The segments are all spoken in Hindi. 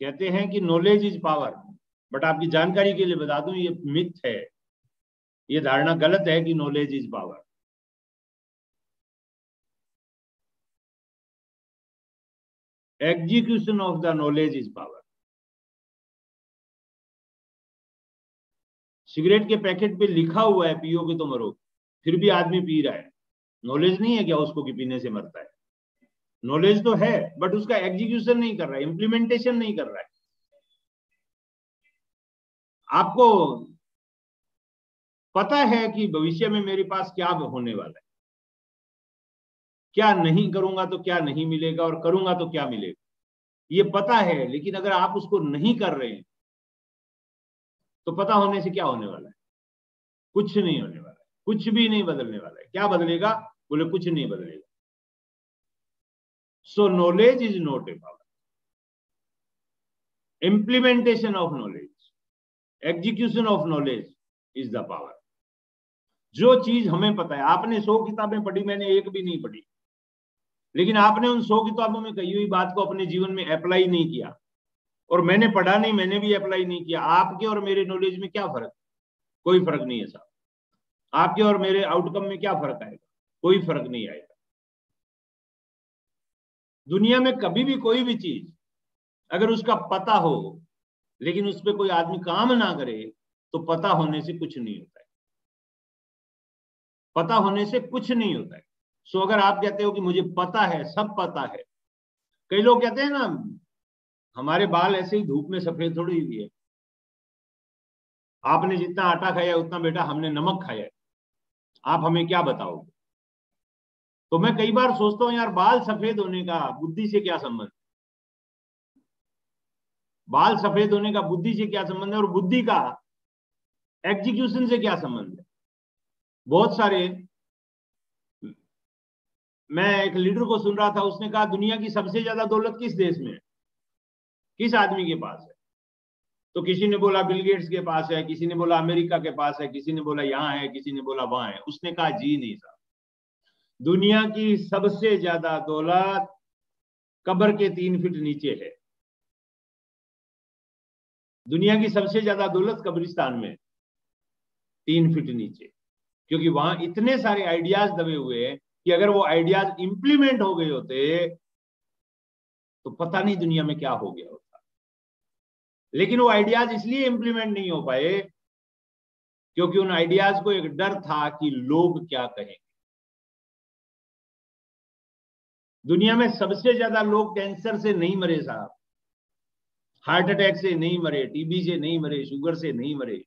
कहते हैं कि नॉलेज इज़ पावर बट आपकी जानकारी के लिए बता दूँ, ये मिथ है। ये धारणा गलत है कि knowledge is power execution of the knowledge is power cigarette के पैकेट पे लिखा हुआ है पियोगे तो मरो, फिर भी आदमी पी रहा है। नॉलेज नहीं है क्या उसको कि पीने से मरता है? नॉलेज तो है बट उसका एग्जीक्यूशन नहीं कर रहा है इंप्लीमेंटेशन नहीं कर रहा है। आपको पता है कि भविष्य में मेरे पास क्या होने वाला है? क्या नहीं करूँगा तो क्या नहीं मिलेगा और करूँगा तो क्या मिलेगा? ये पता है, लेकिन अगर आप उसको नहीं कर रहे हैं तो पता होने से क्या होने वाला है? कुछ नहीं होने वाला है, कुछ भी नहीं बदलने वाला है। क्या बदलेगा? बोले, कुछ नहीं बदलेगा। So knowledge is not a power implementation of knowledge execution of knowledge is the power जो चीज़ हमें पता है, आपने सौ किताबें पढ़ी, मैंने एक भी नहीं पढ़ी। लेकिन आपने उन सौ किताबों में कही हुई बात को अपने जीवन में अप्लाई नहीं किया। और मैंने पढ़ा नहीं, मैंने भी अप्लाई नहीं किया। आपके और मेरे नॉलेज में क्या फ़र्क? कोई फ़र्क नहीं है साहब। आपके और मेरे आउटकम में क्या फ़र्क आएगा? कोई फ़र्क नहीं आएगा। दुनिया में कभी भी कोई भी चीज़, अगर उसका पता हो, लेकिन उस पर कोई आदमी काम ना करे तो पता होने से कुछ नहीं होता है। पता होने से कुछ नहीं होता है। सो अगर आप कहते हो कि मुझे पता है, सब पता है, कई लोग कहते हैं ना, हमारे बाल ऐसे ही धूप में सफ़ेद थोड़ी हुई है। आपने जितना आटा खाया, उतना बेटा हमने नमक खाया आप हमें क्या बताओगे? तो मैं कई बार सोचता हूँ, यार, बाल सफ़ेद होने का बुद्धि से क्या संबंध? बाल सफ़ेद होने का बुद्धि से क्या संबंध है और बुद्धि का एग्जीक्यूशन से क्या संबंध है? बहुत सारे, मैं एक लीडर को सुन रहा था, उसने कहा, दुनिया की सबसे ज़्यादा दौलत किस देश में है? किस आदमी के पास है? तो किसी ने बोला बिल गेट्स के पास है, किसी ने बोला अमेरिका के पास है, किसी ने बोला, यहाँ है, किसी ने बोला, वहाँ है। उसने कहा, जी नहीं साहब दुनिया की सबसे ज़्यादा दौलत कब्र के तीन फीट नीचे है। दुनिया की सबसे ज़्यादा दौलत कब्रिस्तान में, तीन फीट नीचे। क्योंकि वहाँ इतने सारे आइडियाज़ दबे हुए हैं कि अगर वो आइडियाज़ इंप्लीमेंट हो गए होते तो पता नहीं दुनिया में क्या हो गया होता। लेकिन वो आइडियाज़ इसलिए इंप्लीमेंट नहीं हो पाए, क्योंकि उन आइडियाज़ को एक डर था कि लोग क्या कहेंगे दुनिया में सबसे ज़्यादा लोग कैंसर से नहीं मरे साहब। हार्ट अटैक से नहीं मरे टीबी से नहीं मरे, शुगर से नहीं मरे।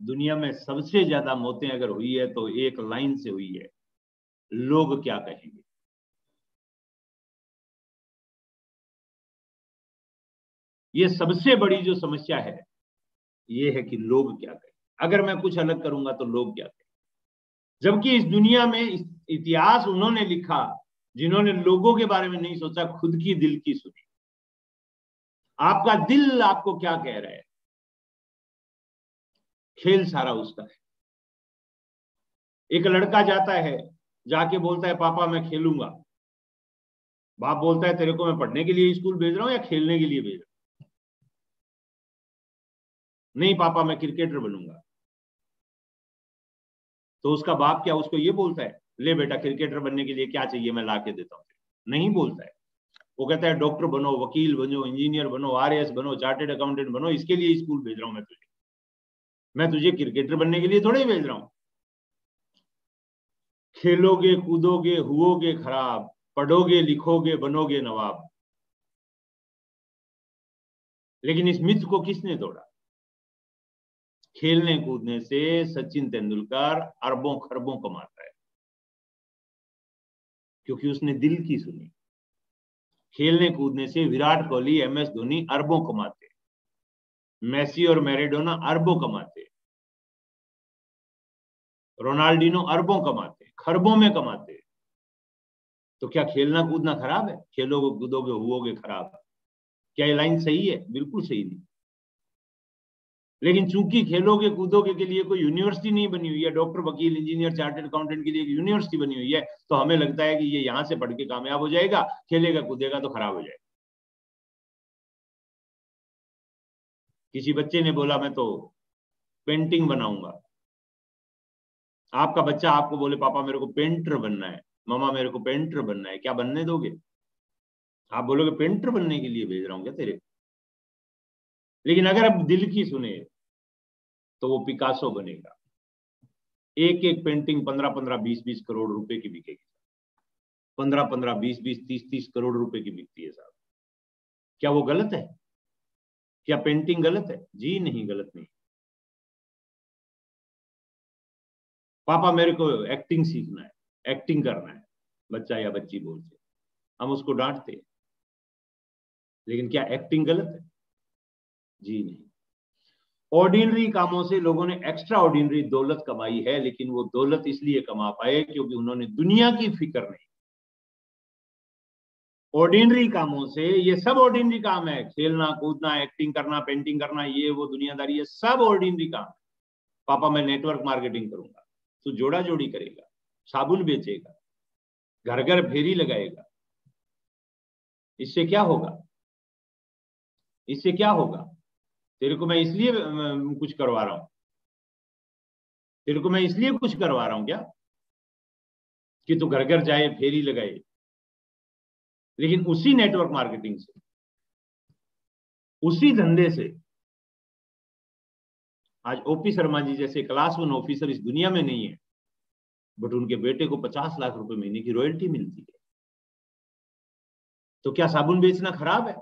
दुनिया में सबसे ज़्यादा मौतें अगर हुई है तो एक लाइन से हुई है, लोग क्या कहेंगे? ये सबसे बड़ी जो समस्या है, ये है कि लोग क्या कहें। अगर मैं कुछ अलग करूँगा तो लोग क्या कहें? जबकि इस दुनिया में इतिहास उन्होंने लिखा जिन्होंने लोगों के बारे में नहीं सोचा, खुद की दिल की सुनी। आपका दिल आपको क्या कह रहा है? खेल सारा उसका है। एक लड़का जाता है, जाके बोलता है, पापा, मैं खेलूँगा। बाप बोलता है, तेरे को मैं पढ़ने के लिए स्कूल भेज रहा हूँ या खेलने के लिए भेज रहा हूँ? नहीं पापा, मैं क्रिकेटर बनूँगा। तो उसका बाप क्या उसको ये बोलता है ले बेटा क्रिकेटर बनने के लिए क्या चाहिए, मैं ला के देता हूँ। नहीं बोलता है। वो कहता है डॉक्टर बनो, वकील बनो इंजीनियर बनो आर बनो चार्टेड अकाउंटेंट बनो, इसके लिए स्कूल भेज रहा हूँ मैं तुझे। मैं तुझे क्रिकेटर बनने के लिए थोड़े ही भेज रहा हूँ। खेलोगे, कूदोगे, हुओगे खराब, पढ़ोगे, लिखोगे, बनोगे नवाब। लेकिन इस मिथ को किसने तोड़ा? खेलने, कूदने से सचिन तेंदुलकर अरबों, खरबों कमाता है। क्योंकि उसने दिल की सुनी। खेलने कूदने से विराट कोहली, एम एस धोनी अरबों कमाते। मेसी और मैरेडोना अरबों कमाते। रोनाल्डिनो अरबों कमाते, खरबों में कमाते। तो क्या खेलना कूदना खराब है? खेलोगे, कूदोगे, हुओगे खराब। क्या ये लाइन सही है? बिल्कुल सही नहीं। लेकिन चूँकि खेलोगे, कूदोगे के लिए कोई यूनिवर्सिटी नहीं बनी हुई है डॉक्टर वकील इंजीनियर चार्टेड अकाउंटेंट के लिए एक यूनिवर्सिटी बनी हुई है तो हमें लगता है कि ये यहाँ से पढ़ के कामयाब हो जाएगा, खेलेगा, कूदेगा तो खराब हो जाएगा। किसी बच्चे ने बोला, मैं तो पेंटिंग बनाऊँगा। आपका बच्चा आपको बोले, पापा, मेरे को पेंटर बनना है मामा मेरे को पेंटर बनना है, क्या बनने दोगे? आप बोलोगे पेंटर बनने के लिए भेज रहा हूँ क्या तेरे लेकिन अगर आप दिल की सुने तो वो पिकासो बनेगा। एक एक पेंटिंग पंद्रह पंद्रह बीस बीस करोड़ रुपए की बिकेगी। पंद्रह पंद्रह बीस बीस तीस तीस करोड़ रुपए की बिकती है साहब। क्या वो गलत है? क्या पेंटिंग गलत है? जी नहीं, गलत नहीं। पापा, मेरे को एक्टिंग सीखना है। एक्टिंग करना है, बच्चा या बच्ची बोलते हम उसको डांटते लेकिन क्या एक्टिंग गलत है? जी नहीं। ऑर्डिनरी कामों से लोगों ने एक्स्ट्रा ऑर्डिनरी दौलत कमाई है, लेकिन वो दौलत इसलिए कमा पाए क्योंकि उन्होंने दुनिया की फ़िक्र नहीं। ऑर्डिनरी कामों से ये सब ऑर्डिनरी काम है। खेलना, कूदना एक्टिंग करना पेंटिंग करना, ये वो दुनियादारी ये सब ऑर्डिनरी काम है। पापा, मैं नेटवर्क मार्केटिंग करूँगा तो जोड़ा जोड़ी करेगा, साबुन बेचेगा घर घर फेरी लगाएगा। इससे क्या होगा? इससे क्या होगा? तेरे को मैं इसलिए कुछ करवा रहा हूँ। तेरे को मैं इसलिए कुछ करवा रहा हूँ क्या? कि तू घर घर जाए, फेरी लगाए। लेकिन उसी नेटवर्क मार्केटिंग से, उसी धंधे से, आज ओपी शर्मा जी जैसे क्लास वन ऑफिसर इस दुनिया में नहीं है बट उनके बेटे को पचास लाख रुपए महीने की रॉयल्टी मिलती है। तो क्या साबुन बेचना खराब है?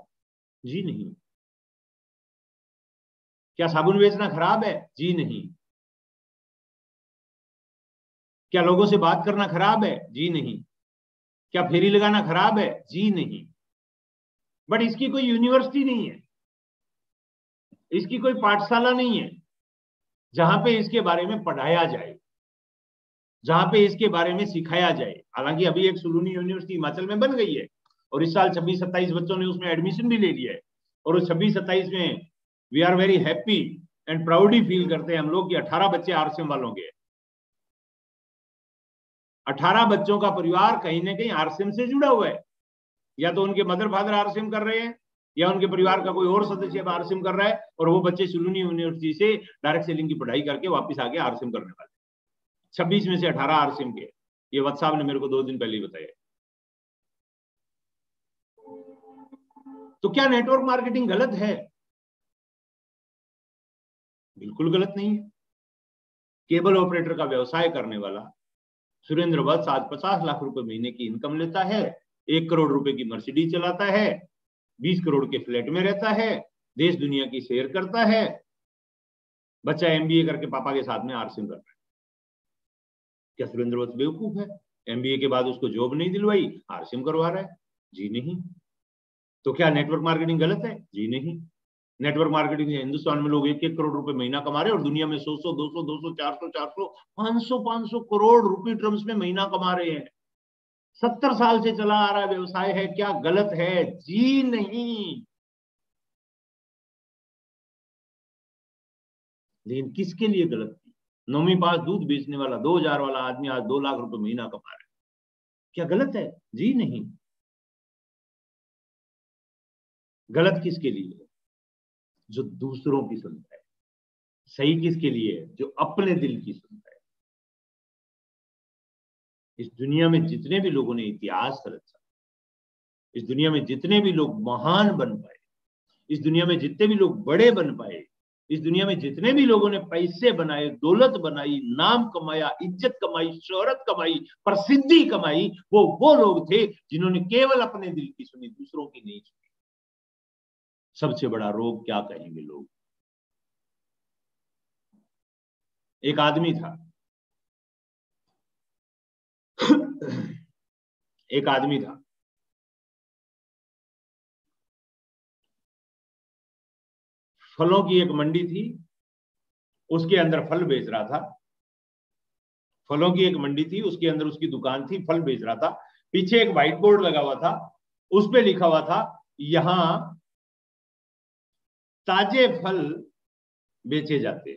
जी नहीं। क्या साबुन बेचना खराब है? जी नहीं। क्या लोगों से बात करना खराब है? जी नहीं। क्या फेरी लगाना खराब है? जी नहीं। बट इसकी कोई यूनिवर्सिटी नहीं है। इसकी कोई पाठशाला नहीं है, जहाँ पे इसके बारे में पढ़ाया जाए, जहाँ पे इसके बारे में सिखाया जाए। हालाँकि अभी एक सुलूनी यूनिवर्सिटी हिमाचल में बन गई है, और इस साल छब्बीस सत्ताईस बच्चों ने उसमें एडमिशन भी ले लिया है, और उस छब्बीस सत्ताईस में we are very happy and proudly feel करते हैं हम लोग कि अठारह बच्चे आरसीएम वालों के अठारह बच्चों का परिवार कहीं ना कहीं आरसीएम से जुड़ा हुआ है। या तो उनके मदर फादर आरसीएम कर रहे हैं, या उनके परिवार का कोई और सदस्य आरसीएम कर रहा है, और वो बच्चे सुलूनी यूनिवर्सिटी से डायरेक्ट सेलिंग की पढ़ाई करके वापस आके आरसीएम करने वाले छब्बीस में से अठारह आरसीएम के ये वत्स ने मेरे को दो दिन पहले ही बताया तो क्या नेटवर्क मार्केटिंग गलत है? बिल्कुल गलत नहीं है। केबल ऑपरेटर का व्यवसाय करने वाला सुरेंद्र वत्स आज पचास लाख रुपए महीने की इनकम लेता है, एक करोड़ रुपए की मर्सिडीज चलाता है, बीस करोड़ के फ्लैट में रहता है, देश दुनिया की शेयर करता है, बच्चा एमबीए करके पापा के साथ में आरसीएम कर रहा है। क्या सुरेंद्र वत्स बेवकूफ़ है? एमबीए के बाद उसको जॉब नहीं दिलवाई आरसीएम करवा रहा है? जी नहीं। तो क्या नेटवर्क मार्केटिंग गलत है? जी नहीं। नेटवर्क मार्केटिंग से हिंदुस्तान में लोग एक एक करोड़ रुपए महीना कमा रहे हैं और दुनिया में सौ सौ, दो सौ दो सौ, चार सौ चार सौ, पाँच सौ पाँच सौ करोड़ रुपए टर्म्स में महीना कमा रहे हैं। सत्तर साल से चला आ रहा व्यवसाय है, क्या गलत है? जी नहीं। लेकिन किसके लिए गलत नौवीं पास दूध बेचने वाला दो हज़ार वाला आदमी आज दो लाख रुपए महीना कमा रहा है। क्या गलत है? जी नहीं। गलत किसके लिए? जो दूसरों की सुनता है। सही किसके लिए है? जो अपने दिल की सुनता है। इस दुनिया में जितने भी लोगों ने इतिहास रचा, इस दुनिया में जितने भी लोग महान बन पाए, इस दुनिया में जितने भी लोग बड़े बन पाए, इस दुनिया में जितने भी लोगों ने पैसे बनाए, दौलत बनाई, नाम कमाया, इज़्ज़त कमाई, शोहरत कमाई, प्रसिद्धि कमाई, वो वो लोग थे जिन्होंने केवल अपने दिल की सुनी, दूसरों की नहीं सुनी। सबसे बड़ा रोग क्या कहेंगे लोग? एक आदमी था। एक आदमी था। फलों की एक मंडी थी। उसके अंदर फल बेच रहा था। फलों की एक मंडी थी। उसके अंदर उसकी दुकान थी। फल बेच रहा था। पीछे एक व्हाइट बोर्ड लगा हुआ था। उस पर लिखा हुआ था, यहाँ ताजे फल बेचे जाते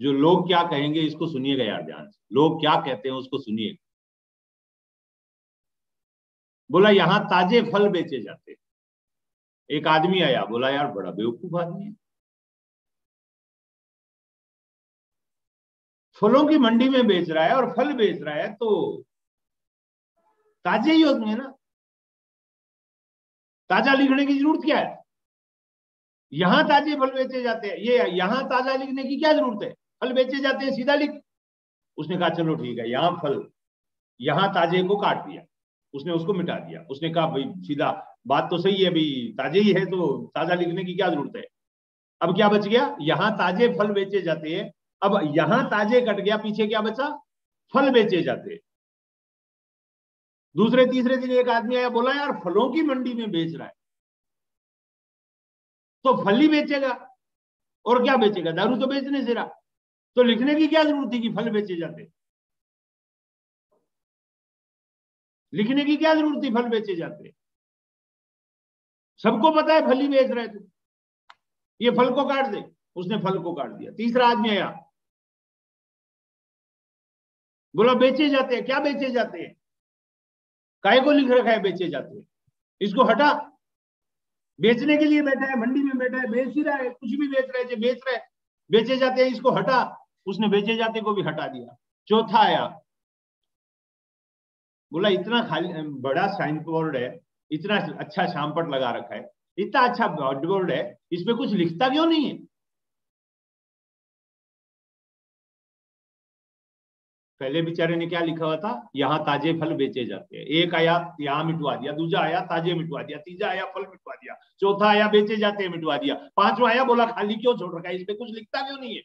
जो लोग क्या कहेंगे, इसको सुनिएगा यार ध्यान से। लोग क्या कहते हैं, उसको सुनिएगा। बोला, यहाँ ताजे फल बेचे जाते एक आदमी आया, बोला, यार, बड़ा बेवकूफ़ आदमी है। फलों की मंडी में बेच रहा है और फल बेच रहा है तो ताजे ही होते हैं ना। ताज़ा लिखने की ज़रूरत क्या है? यहाँ ताजे फल बेचे जाते हैं। ये यहाँ ताज़ा लिखने की क्या ज़रूरत है? फल बेचे जाते हैं, सीधा लिख। उसने कहा, चलो ठीक है, यहाँ फल, यहाँ ताजे को काट दिया। उसने उसको मिटा दिया। उसने कहा, भाई, सीधा, बात तो सही है, भाई, ताजे ही है तो ताज़ा लिखने की क्या ज़रूरत है? अब क्या बच गया? यहाँ ताजे फल बेचे जाते हैं। अब यहाँ ताजे कट गया, पीछे क्या बचा? फल बेचे जाते हैं। दूसरे तीसरे दिन एक आदमी आया, बोला, यार, फलों की मंडी में बेच रहा है। तो फल ही बेचेगा। और क्या बेचेगा? दारू तो बेचने से रहा। तो लिखने की क्या ज़रूरत थी कि फल बेचे जाते? लिखने की क्या ज़रूरत थी? फल बेचे जाते। सबको पता है फल ही बेच रहे थे ये फल को काट दे। उसने फल को काट दिया। तीसरा आदमी आया। बोला, बेचे जाते हैं। क्या बेचे जाते हैं? काय को लिख रखा है, बेचे जाते हैं। इसको हटा। बेचने के लिए बैठा है, मंडी में बैठा है, बेच ही रहा है, कुछ भी बेच रहे थे बेच रहे बेचे जाते हैं, इसको हटा। उसने बेचे जाते को भी हटा दिया। चौथा आया। बोला, इतना खाली, बड़ा साइन बोर्ड है, इतना अच्छा शामपट लगा रखा है, इतना अच्छा बोर्ड है, इसमें कुछ लिखता क्यों नहीं है? पहले बेचारे ने क्या लिखा हुआ था? यहाँ ताजे फल बेचे जाते हैं। एक आया, यहाँ मिटवा दिया। दूसरा आया, ताजे मिटवा दिया। तीसरा आया, फल मिटवा दिया। चौथा आया, बेचे जाते हैं, मिटवा दिया। पांचवा आया, बोला खाली क्यों छोड़ रखा है? इसमें कुछ लिखता क्यों नहीं है?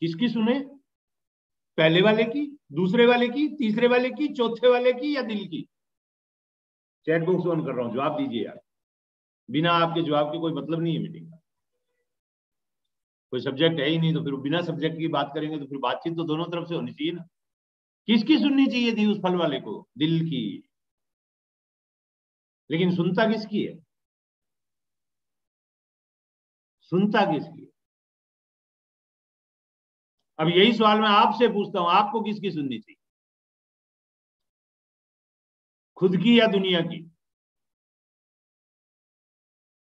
किसकी सुने? पहले वाले की, दूसरे वाले की, तीसरे वाले की, चौथे वाले की या दिल की? चैट बॉक्स ऑन कर रहा हूँ, जवाब दीजिए यार। बिना आपके जवाब के कोई मतलब नहीं है मीटिंग कोई सब्जेक्ट है ही नहीं तो फिर बिना सब्जेक्ट की बात करेंगे तो फिर बातचीत तो दोनों तरफ़ से होनी चाहिए ना। किसकी सुननी चाहिए थी उस फल वाले को? दिल की। लेकिन सुनता किसकी है? सुनता किसकी है? अब यही सवाल मैं आपसे पूछता हूँ, आपको किसकी सुननी चाहिए? खुद की या दुनिया की?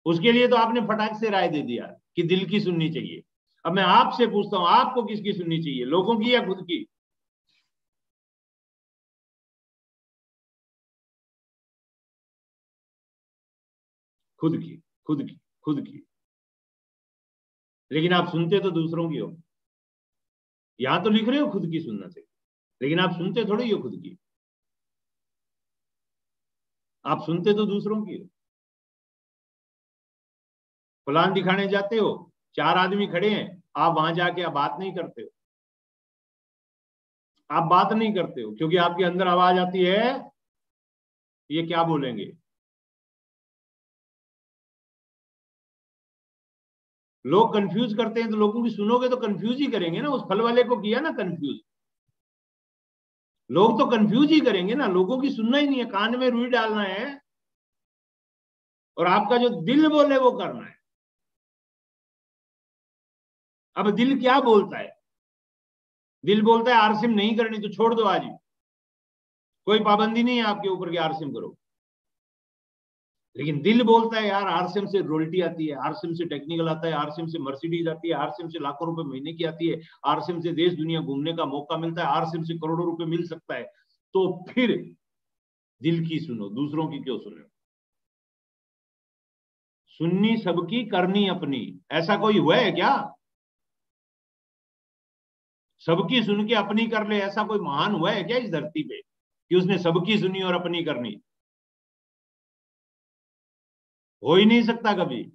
उसके लिए तो आपने फटाक से राय दे दिया कि दिल की सुननी चाहिए। अब मैं आपसे पूछता हूँ, आपको किसकी सुननी चाहिए, लोगों की या खुद की? खुद की खुद की खुद की। लेकिन आप सुनते तो दूसरों की हो। यहाँ तो लिख रहे हो खुद की सुनना चाहिए, लेकिन आप सुनते थोड़ी हो खुद की। आप सुनते तो दूसरों की हो। प्लान दिखाने जाते हो चार आदमी खड़े हैं, आप वहाँ जाके आप बात नहीं करते हो। आप बात नहीं करते हो, क्योंकि आपके अंदर आवाज़ आती है, ये क्या बोलेंगे? लोग कंफ्यूज करते हैं तो लोगों की सुनोगे तो कंफ्यूज ही करेंगे ना, उस फल वाले को किया ना कंफ्यूज लोग तो कंफ्यूज ही करेंगे ना, लोगों की सुनना ही नहीं है, कान में रुई डालना है, और आपका जो दिल बोले वो करना है। अब दिल क्या बोलता है? दिल बोलता है आरसिम नहीं करनी तो छोड़ दो आज कोई पाबंदी नहीं है आपके ऊपर कि आरसिम करो। लेकिन दिल बोलता है, यार, आरसीएम से रोल्टी आती है, आरसीएम से टेक्निकल आता है, आरसीएम से मर्सिडीज आती है, आरसीएम से लाखों रुपए महीने की आती है, आरसीएम से देश, दुनिया घूमने का मौका मिलता है, आरसीएम से करोड़ों रुपए मिल सकता है। तो फिर दिल की सुनो, दूसरों की क्यों सुनो? सुननी सबकी, करनी अपनी। ऐसा कोई हुआ है क्या? सबकी सुन के अपनी कर ले, ऐसा कोई महान हुआ है क्या इस धरती पे कि उसने सबकी सुनी और अपनी करनी? हो ही नहीं सकता कभी।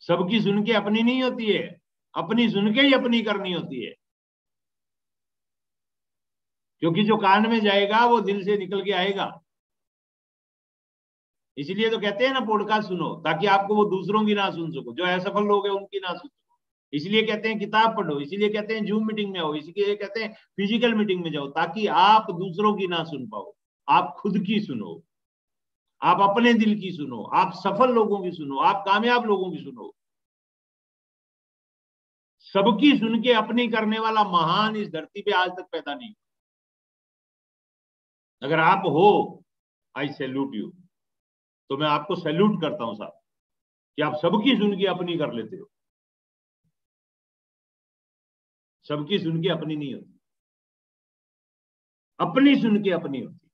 सबकी सुन के अपनी नहीं होती है, अपनी सुन के ही अपनी करनी होती है। क्योंकि जो कान में जाएगा, वो दिल से निकल के आएगा। इसलिए तो कहते हैं ना, पॉडकास्ट सुनो, ताकि आपको वो दूसरों की ना सुन सको। जो असफल लोग हैं, उनकी ना सुन इसलिए कहते हैं किताब पढ़ो, इसीलिए कहते हैं जूम मीटिंग में आओ, इसलिए कहते हैं फ़िज़िकल मीटिंग में जाओ, ताकि आप दूसरों की ना सुन पाओ, आप खुद की सुनो, आप अपने दिल की सुनो, आप सफल लोगों की सुनो, आप कामयाब लोगों की सुनो। सबकी सुन के अपनी करने वाला महान इस धरती पे आज तक पैदा नहीं अगर आप हो आई सैल्यूट यू तो मैं आपको सैल्यूट करता हूँ साहब, कि आप सबकी सुन के अपनी कर लेते हो। सबकी सुन के अपनी नहीं होती। अपनी सुन के अपनी होती।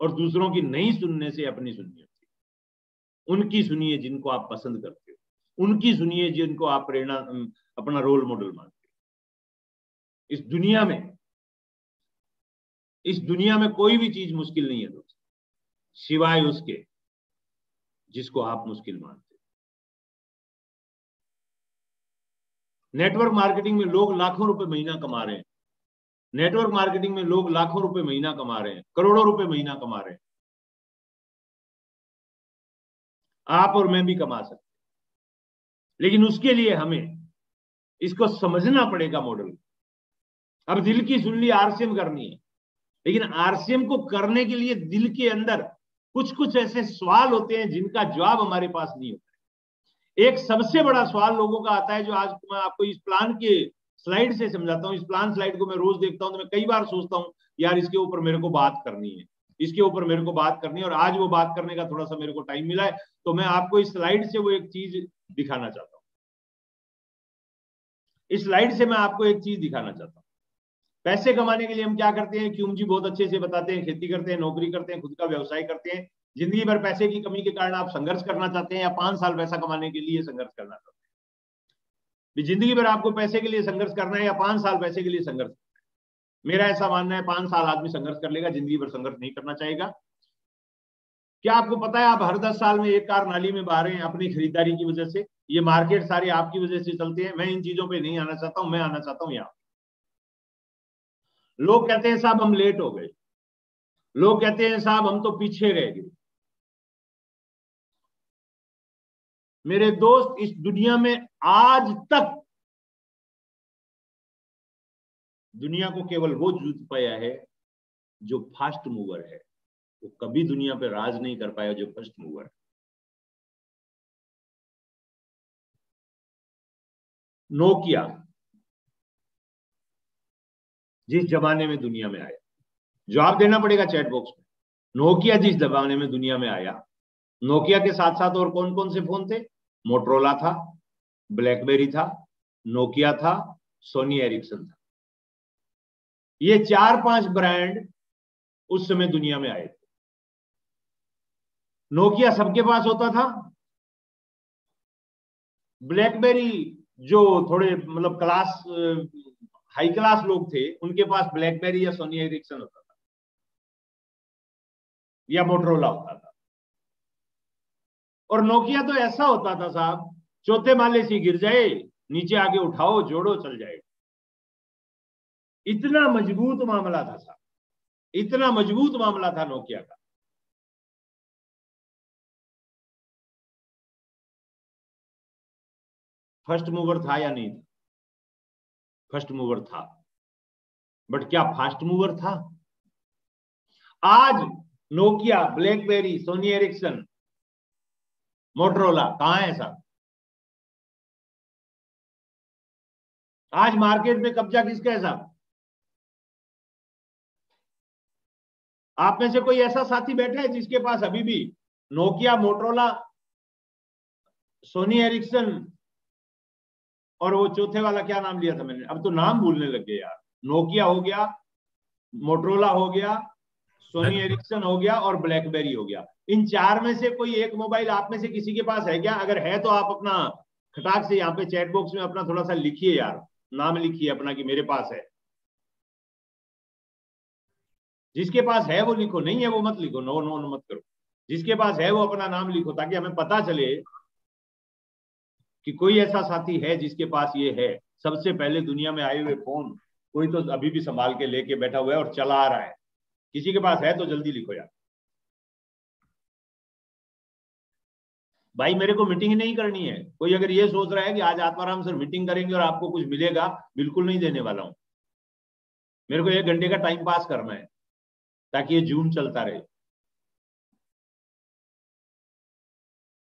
और दूसरों की नहीं सुनने से अपनी सुननी होती। उनकी सुनिए जिनको आप पसंद करते हो। उनकी सुनिए जिनको आप प्रेरणा अपना रोल मॉडल मानते हो। इस दुनिया में, इस दुनिया में कोई भी चीज़ मुश्किल नहीं है दोस्त। सिवाय उसके जिसको आप मुश्किल मानते नेटवर्क मार्केटिंग में लोग लाखों रुपए महीना कमा रहे हैं। नेटवर्क मार्केटिंग में लोग लाखों रुपए महीना कमा रहे हैं, करोड़ों रुपए महीना कमा रहे हैं। आप और मैं भी कमा सकते लेकिन उसके लिए हमें इसको समझना पड़ेगा मॉडल अब दिल की सुन ली आरसीएम करनी है। लेकिन आरसीएम को करने के लिए दिल के अंदर कुछ कुछ ऐसे सवाल होते हैं जिनका जवाब हमारे पास नहीं होता। एक सबसे बड़ा सवाल लोगों का आता है जो आज मैं आपको इस प्लान के स्लाइड से समझाता हूँ। इस प्लान स्लाइड को मैं रोज देखता हूँ तो मैं कई बार सोचता हूँ, यार इसके ऊपर मेरे को बात करनी है। इसके ऊपर मेरे को बात करनी है और आज वो बात करने का थोड़ा सा मेरे को टाइम मिला है तो मैं आपको इस स्लाइड से वो एक चीज़ दिखाना चाहता हूँ। इस स्लाइड से मैं आपको एक चीज़ दिखाना चाहता हूँ। पैसे कमाने के लिए हम क्या करते हैं? क्यूम जी बहुत अच्छे से बताते हैं, खेती करते हैं, नौकरी करते हैं, खुद का व्यवसाय करते हैं। ज़िंदगी भर पैसे की कमी के कारण आप संघर्ष करना चाहते हैं या पाँच साल पैसा कमाने के लिए संघर्ष करना चाहते हैं? ज़िंदगी भर आपको पैसे के लिए संघर्ष करना है या पाँच साल पैसे के लिए संघर्ष? करना है मेरा ऐसा मानना है, पाँच साल आदमी संघर्ष कर लेगा, ज़िंदगी भर संघर्ष नहीं करना चाहेगा। क्या आपको पता है आप हर दस साल में एक कार नाली में बाहर हैं अपनी खरीदारी की वजह से? ये मार्केट सारी आपकी वजह से चलते हैं। मैं इन चीज़ों पे नहीं आना चाहता हूँ, मैं आना चाहता हूँ यहाँ। लोग कहते हैं साहब हम लेट हो गए। लोग कहते हैं साहब हम तो पीछे रह गए। मेरे दोस्त, इस दुनिया में आज तक दुनिया को केवल वो जीत पाया है जो फास्ट मूवर है। वो कभी दुनिया पे राज नहीं कर पाया जो फ़र्स्ट मूवर है। नोकिया, जिस जमाने में दुनिया में आया, जवाब देना पड़ेगा चैट बॉक्स में। नोकिया जिस जमाने में दुनिया में आया नोकिया के साथ साथ और कौन कौन से फ़ोन थे? मोटरोला था ब्लैकबेरी था नोकिया था सोनी एरिक्सन था। ये चार पाँच ब्रांड उस समय दुनिया में आए थे। नोकिया सबके पास होता था। ब्लैकबेरी जो थोड़े मतलब क्लास हाई क्लास लोग थे, उनके पास ब्लैकबेरी या सोनी एरिक्सन होता था। या मोटरोला होता था। और नोकिया तो ऐसा होता था साहब, चौथे माले से गिर जाए, नीचे आगे उठाओ, जोड़ो, चल जाए। इतना मज़बूत मामला था साहब। इतना मज़बूत मामला था नोकिया का। फ़र्स्ट मूवर था या नहीं था? फ़र्स्ट मूवर था। बट क्या फास्ट मूवर था? आज Nokia, BlackBerry, Sony Ericsson Motorola कहाँ है साहब आज मार्केट में कब्जा किसका है साहब? आप में से कोई ऐसा साथी बैठा है जिसके पास अभी भी नोकिया मोटरोला सोनी एरिक्सन और वो चौथे वाला क्या नाम लिया था मैंने? अब तो नाम भूलने लग गए यार। नोकिया हो गया मोटरोला हो गया सोनी एरिक्सन हो गया और ब्लैकबेरी हो गया। इन चार में से कोई एक मोबाइल आप में से किसी के पास है क्या? अगर है तो आप अपना खटाक से यहाँ पे चैट बॉक्स में अपना थोड़ा सा लिखिए यार। नाम लिखिए अपना कि मेरे पास है। जिसके पास है वो लिखो, नहीं है वो मत लिखो। नो नो नो मत करो। जिसके पास है वो अपना नाम लिखो ताकि हमें पता चले कि कोई ऐसा साथी है जिसके पास ये है। सबसे पहले दुनिया में आए हुए फ़ोन, कोई तो अभी भी संभाल के लेके बैठा हुआ है और चला आ रहा है। किसी के पास है तो जल्दी लिखो यार। भाई मेरे को मीटिंग नहीं करनी है। कोई अगर ये सोच रहा है कि आज आत्माराम सर मीटिंग करेंगे और आपको कुछ मिलेगा, बिल्कुल नहीं देने वाला हूँ। मेरे को एक घंटे का टाइम पास करना है, ताकि ये जून चलता रहे।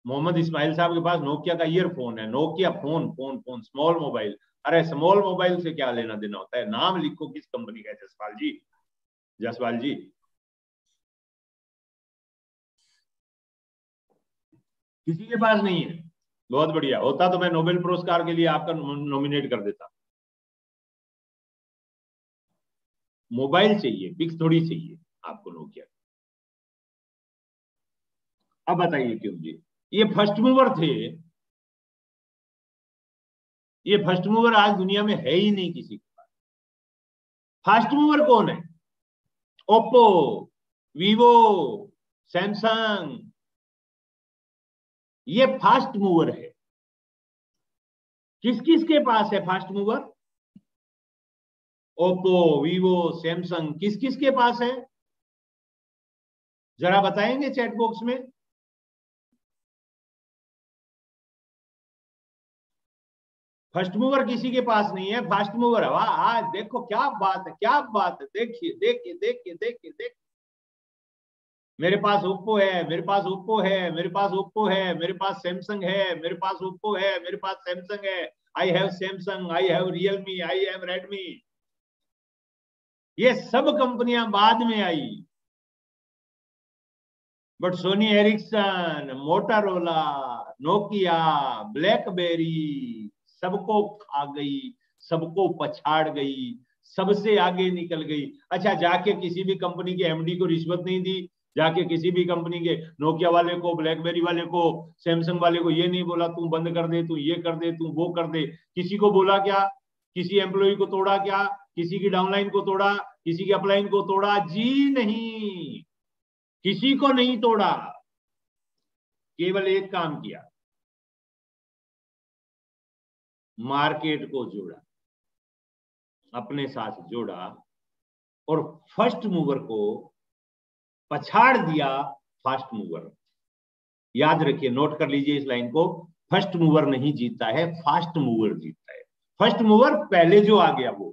मोहम्मद इस्माइल साहब के पास नोकिया का ईयरफोन है। Nokia phone phone phone small mobile अरे स्मॉल मोबाइल से क्या लेना देना होता है? नाम लिखो किस कंपनी का जसपाल जी? जसपाल जी किसी के पास नहीं है। बहुत बढ़िया। होता तो मैं नोबेल पुरस्कार के लिए आपका नॉमिनेट कर देता। मोबाइल चाहिए पिक्स थोड़ी चाहिए आपको नोकिया अब बताइए क्यों जी? ये फ़र्स्ट मूवर थे। ये फ़र्स्ट मूवर आज दुनिया में है ही नहीं किसी के पास। फ़र्स्ट मूवर कौन है? ओप्पो वीवो सैमसंग ये फास्ट मूवर है। किस किस के पास है fast mover Oppo Vivo Samsung किस किस के पास है? जरा बताएँगे चैट बॉक्स में। फ़र्स्ट मूवर किसी के पास नहीं है फास्ट मूवर वाह, आज देखो, क्या बात है, क्या बात है। देखिए देखिए देखिए देखिए देखिए। मेरे पास ओप्पो है, मेरे पास ओप्पो है, मेरे पास ओप्पो है, मेरे पास सैमसंग है, मेरे पास ओप्पो है, मेरे पास सैमसंग है। I have Samsung I have Realme I have Redmi ये सब कंपनियाँ बाद में आई। But Sony Ericsson Motorola Nokia BlackBerry सबको खा गई, सबको पछाड़ गई, सबसे आगे निकल गई। अच्छा जाके किसी भी कंपनी के एमडी को रिश्वत नहीं दी। जाके किसी भी कंपनी के नोकिया वाले को ब्लैकबेरी वाले को सैमसंग वाले को ये नहीं बोला, तू बंद कर दे, तू ये कर दे, तू वो कर दे। किसी को बोला क्या? किसी एम्प्लॉय को तोड़ा क्या? किसी की डाउनलाइन को तोड़ा? किसी की अपलाइन को तोड़ा? जी नहीं। किसी को नहीं तोड़ा। केवल एक काम किया। मार्केट को जोड़ा। अपने साथ जोड़ा और फ़र्स्ट मूवर को पछाड़ दिया फास्ट मूवर याद रखिए नोट कर लीजिए इस लाइन को। फ़र्स्ट मूवर नहीं जीतता है फास्ट मूवर जीतता है। फ़र्स्ट मूवर पहले जो आ गया वो।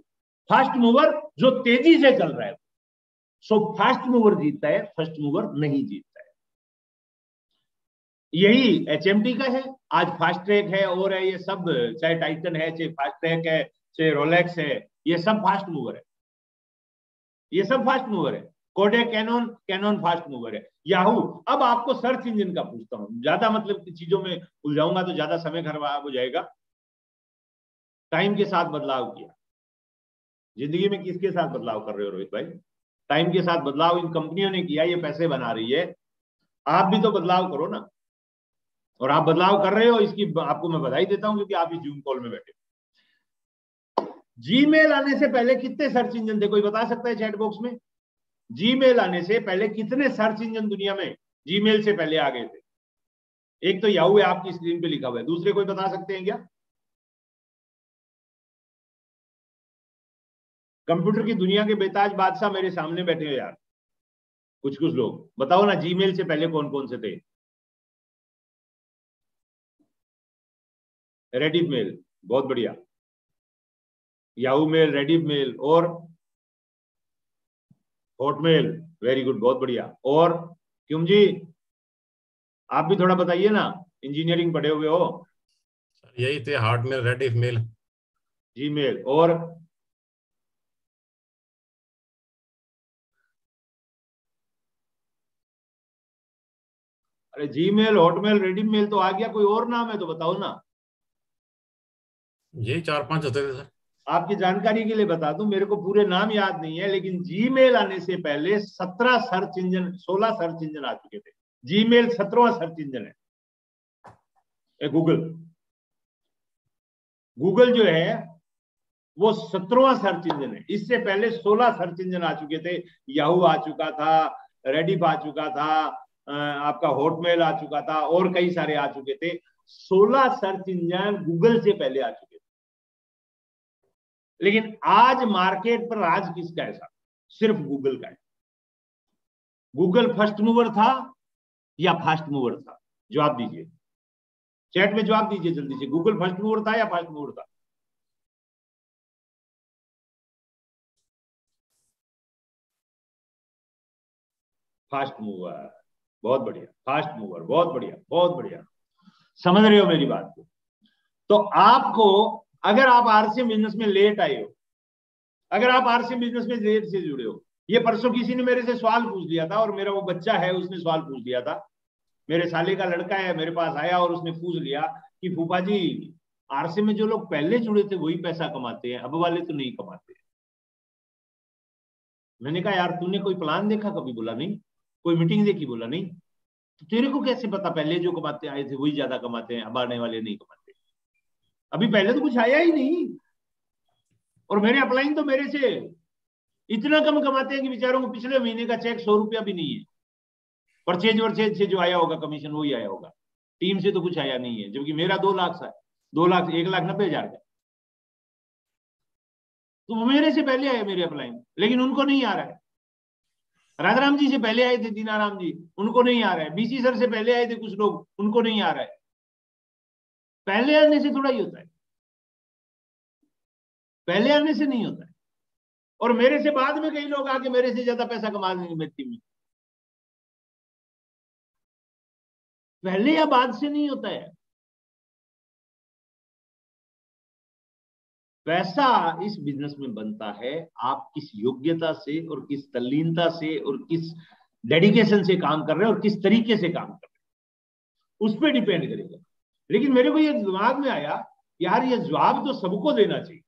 फास्ट मूवर जो तेज़ी से चल रहा है सो फास्ट मूवर जीतता है फ़र्स्ट मूवर नहीं जीतता है। यही एचएमटी का है। आज फास्ट ट्रैक है, और है, ये सब, चाहे टाइटन है, चाहे फास्ट ट्रैक है, चाहे रोलेक्स है, ये सब फास्ट मूवर है। ये सब फास्ट मूवर है। Kodak Canon Canon fast mover है। याहू अब आपको सर्च इंजन का पूछता हूँ। ज़्यादा मतलब की चीज़ों में उलझाऊँगा तो ज़्यादा समय खराब हो जाएगा। टाइम के साथ बदलाव किया। ज़िंदगी में किसके साथ बदलाव कर रहे हो रोहित भाई? टाइम के साथ बदलाव इन कंपनियों ने किया, ये पैसे बना रही है। आप भी तो बदलाव करो ना। और आप बदलाव कर रहे हो, इसकी आपको मैं बधाई देता हूँ क्योंकि आप इस जूम कॉल में बैठे जीमेल आने से पहले कितने सर्च इंजन थे? कोई बता सकता है चैट बॉक्स में? जीमेल आने से पहले कितने सर्च इंजन दुनिया में जीमेल से पहले आ गए थे? एक तो याहू है आपकी स्क्रीन पे लिखा हुआ है। दूसरे कोई बता सकते हैं क्या? कंप्यूटर की दुनिया के बेताज बादशाह मेरे सामने बैठे हो यार। कुछ कुछ लोग। बताओ ना जीमेल से पहले कौन कौन से थे? रेडिफ मेल बहुत बढ़िया। याहू मेल रेडिफ मेल और हॉटमेल वेरी गुड बहुत बढ़िया। और क्यों जी आप भी थोड़ा बताइए ना इंजीनियरिंग पढ़े हुए हो? यही थे Hotmail Rediff mail Gmail और अरे Gmail Hotmail ready mail तो आ गया कोई और नाम है तो बताओ ना। यही चार पाँच होते थे सर। आपकी जानकारी के लिए बता दूँ, मेरे को पूरे नाम याद नहीं है, लेकिन जीमेल आने से पहले सत्रह सर्च इंजन, सोलह सर्च इंजन आ चुके थे। जीमेल सत्रहवा सर्च इंजन है। गूगल गूगल जो है, वो सत्रहवा सर्च इंजन है। इससे पहले सोलह सर्च इंजन आ चुके थे। याहू आ चुका था रेडिफ आ चुका था आपका हॉटमेल आ चुका था, और कई सारे आ चुके थे। सोलह सर्च इंजन गूगल से पहले आ चुके लेकिन आज मार्केट पर आज किसका है साहब? सिर्फ़ गूगल का है। गूगल फ़र्स्ट मूवर था या फास्ट मूवर था? जवाब दीजिए। चैट में जवाब दीजिए जल्दी से। गूगल फ़र्स्ट मूवर था या फास्ट मूवर था? फास्ट मूवर बहुत बढ़िया। फास्ट मूवर बहुत बढ़िया। बहुत बढ़िया। समझ रहे हो मेरी बात को? तो आपको अगर आप आरसीएम बिज़नेस में लेट आए हो, अगर आप आरसीएम बिज़नेस में लेट से जुड़े हो, ये परसों किसी ने मेरे से सवाल पूछ लिया था और मेरा वो बच्चा है, उसने सवाल पूछ लिया था। मेरे साले का लड़का है, मेरे पास आया और उसने पूछ लिया कि फूफा जी आरसी में जो लोग पहले जुड़े थे, वही पैसा कमाते हैं, अब वाले तो नहीं कमाते। मैंने कहा, यार, तूने कोई प्लान देखा कभी? बोला, नहीं। कोई मीटिंग देखी? बोला, नहीं। तो तेरे को कैसे पता? पहले जो कमाते, आए थे, वही ज़्यादा कमाते हैं, अब आने वाले नहीं कमाते। अभी पहले तो कुछ आया ही नहीं। और मेरे अपलाइन तो मेरे से इतना कम कमाते हैं कि बेचारों को पिछले महीने का चेक सौ रुपया भी नहीं है। परचेज वर्चेज से जो आया होगा कमीशन वही आया होगा। टीम से तो कुछ आया नहीं है, जबकि मेरा दो लाख सा दो लाख, एक लाख नब्बे हज़ार का। तो वो मेरे से पहले आए मेरे अपलाइन लेकिन उनको नहीं आ रहा है। राजाराम जी से पहले आए थे, दीनाराम जी। उनको नहीं आ रहा है। बीसी सर से पहले आए थे कुछ लोग, उनको नहीं आ रहा है। पहले आने से थोड़ा ही होता है। पहले आने से नहीं होता है। और मेरे से बाद में कई लोग आके मेरे से ज़्यादा पैसा कमा लेंगे मेरी टीम में। पहले या बाद से नहीं होता है। पैसा इस बिज़नेस में बनता है, आप किस योग्यता से और किस तल्लीनता से और किस डेडिकेशन से काम कर रहे हैं और किस तरीके से काम कर रहे हैं। उस पर डिपेंड करेगा। लेकिन मेरे को ये दिमाग में आया, यार ये जवाब तो सबको देना चाहिए।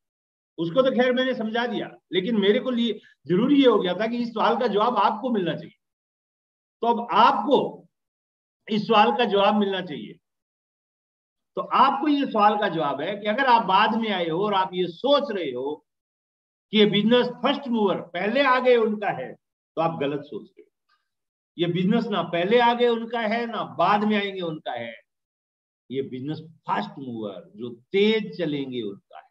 उसको तो खैर मैंने समझा दिया, लेकिन मेरे को लिए, ज़रूरी ये हो गया था कि इस सवाल का जवाब आपको मिलना चाहिए। तो अब आपको इस सवाल का जवाब मिलना चाहिए। तो आपको ये सवाल का जवाब है कि अगर आप बाद में आए हो और आप ये सोच रहे हो कि ये बिज़नेस फ़र्स्ट मूवर पहले आगे उनका है तो आप गलत सोच रहे हो। ये बिज़नेस ना पहले आगे उनका है, ना बाद में आएँगे उनका है। ये बिज़नेस फास्ट मूवर जो तेज चलेंगे उनका है।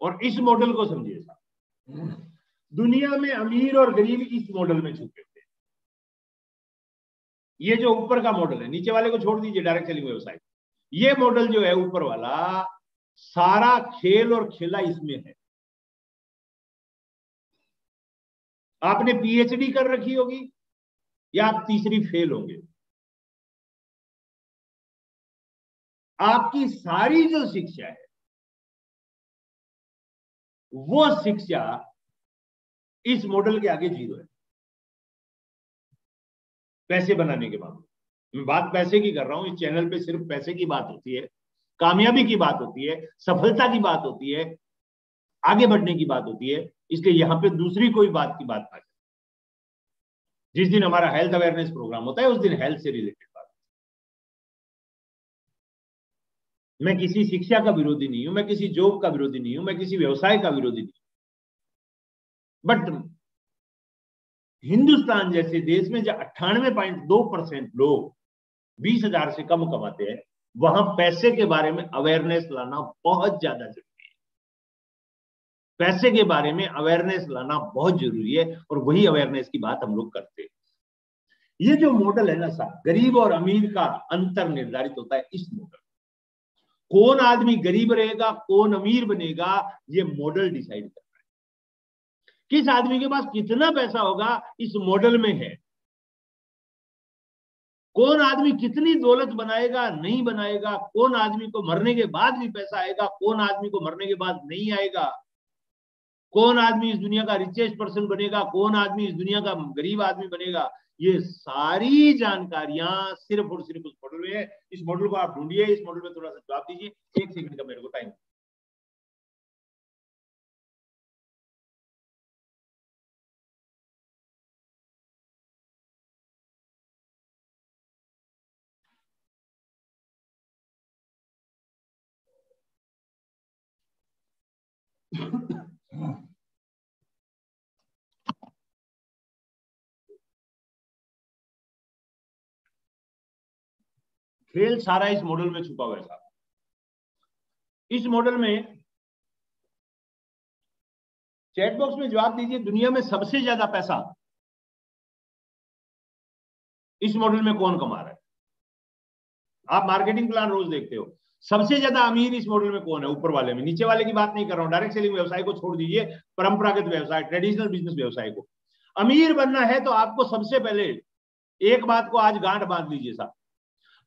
और इस मॉडल को समझिए साहब। दुनिया में अमीर और गरीब इस मॉडल में छुपे थे ये जो ऊपर का मॉडल है, नीचे वाले को छोड़ दीजिए डायरेक्ट सेलिंग व्यवसाय ये मॉडल जो है, ऊपर वाला, सारा खेल और खेला इसमें है। आपने पीएचडी कर रखी होगी, या आप तीसरी फेल होंगे। आपकी सारी जो शिक्षा है, वो शिक्षा इस मॉडल के आगे ज़ीरो है। पैसे बनाने के बाद। मैं बात पैसे की कर रहा हूँ, इस चैनल पे सिर्फ़ पैसे की बात होती है, कामयाबी की बात होती है, सफलता की बात होती है, आगे बढ़ने की बात होती है, इसलिए यहाँ पे दूसरी कोई बात की बात आ जिस दिन हमारा हेल्थ अवेयरनेस प्रोग्राम होता है, उस दिन हेल्थ से रिलेटेड मैं किसी शिक्षा का विरोधी नहीं हूँ, मैं किसी जॉब का विरोधी नहीं हूँ, मैं किसी व्यवसाय का विरोधी नहीं बट हिंदुस्तान जैसे देश में जब अट्ठानवे पॉइंट दो परसेंट लोग बीस हज़ार से कम कमाते हैं, वहाँ पैसे के बारे में अवेयरनेस लाना बहुत ज़्यादा ज़रूरी है। पैसे के बारे में अवेयरनेस लाना बहुत ज़रूरी है और वही अवेयरनेस की बात हम लोग करते हैं। ये जो मॉडल है ना साहब, गरीब और अमीर का अंतर निर्धारित होता है इस मॉडल कौन आदमी गरीब रहेगा, कौन अमीर बनेगा, ये मॉडल डिसाइड कर रहा है। किस आदमी के पास कितना पैसा होगा, इस मॉडल में है। कौन आदमी कितनी दौलत बनाएगा, नहीं बनाएगा, कौन आदमी को मरने के बाद भी पैसा आएगा, कौन आदमी को मरने के बाद नहीं आएगा। कौन आदमी इस दुनिया का रिचेस्ट पर्सन बनेगा, कौन आदमी इस दुनिया का गरीब आदमी बनेगा। ये सारी जानकारियाँ सिर्फ़ और सिर्फ़ उस मॉडल में है। इस मॉडल को आप ढूंढिए, इस मॉडल में थोड़ा सा जवाब दीजिए। एक सेकंड का मेरे को टाइम खेल सारा इस मॉडल में छुपा हुआ है इस मॉडल में चैट बॉक्स में जवाब दीजिए, दुनिया में सबसे ज़्यादा पैसा इस मॉडल में कौन कमा रहा है? आप मार्केटिंग प्लान रोज देखते हो। सबसे ज़्यादा अमीर इस मॉडल में कौन है? ऊपर वाले में। नीचे वाले की बात नहीं कर रहा हूँ। डायरेक्ट सेलिंग व्यवसाय को छोड़ दीजिए। परंपरागत व्यवसाय ट्रेडिशनल बिज़नेस व्यवसाय को। अमीर बनना है तो आपको सबसे पहले एक बात को आज गांठ बाँध लीजिए साहब।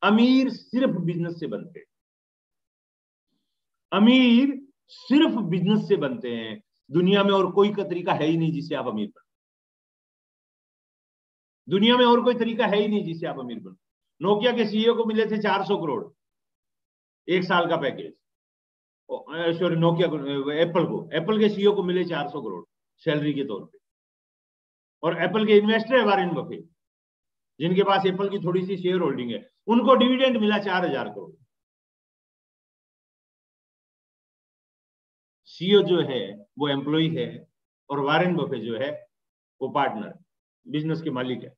अमीर सिर्फ़ बिज़नेस से बनते हैं। अमीर सिर्फ़ बिज़नेस से बनते हैं। दुनिया में और कोई का तरीका है ही नहीं जिसे आप अमीर बने दुनिया में और कोई तरीका है ही नहीं जिसे आप अमीर बनो नोकिया के सीईओ को मिले थे 400 करोड़ एक साल का पैकेज। सॉरी नोकिया को एप्पल को। एप्पल के सीईओ को मिले 400 करोड़ सैलरी के तौर पे। और एप्पल के इन्वेस्टर है वारेन बफे। जिनके पास एप्पल की थोड़ी सी शेयर होल्डिंग है, उनको डिविडेंड मिला चार हज़ार करोड़। सीईओ जो है, वो एम्प्लॉय है और वारेन बफे जो है, वो पार्टनर बिज़नेस के मालिक है।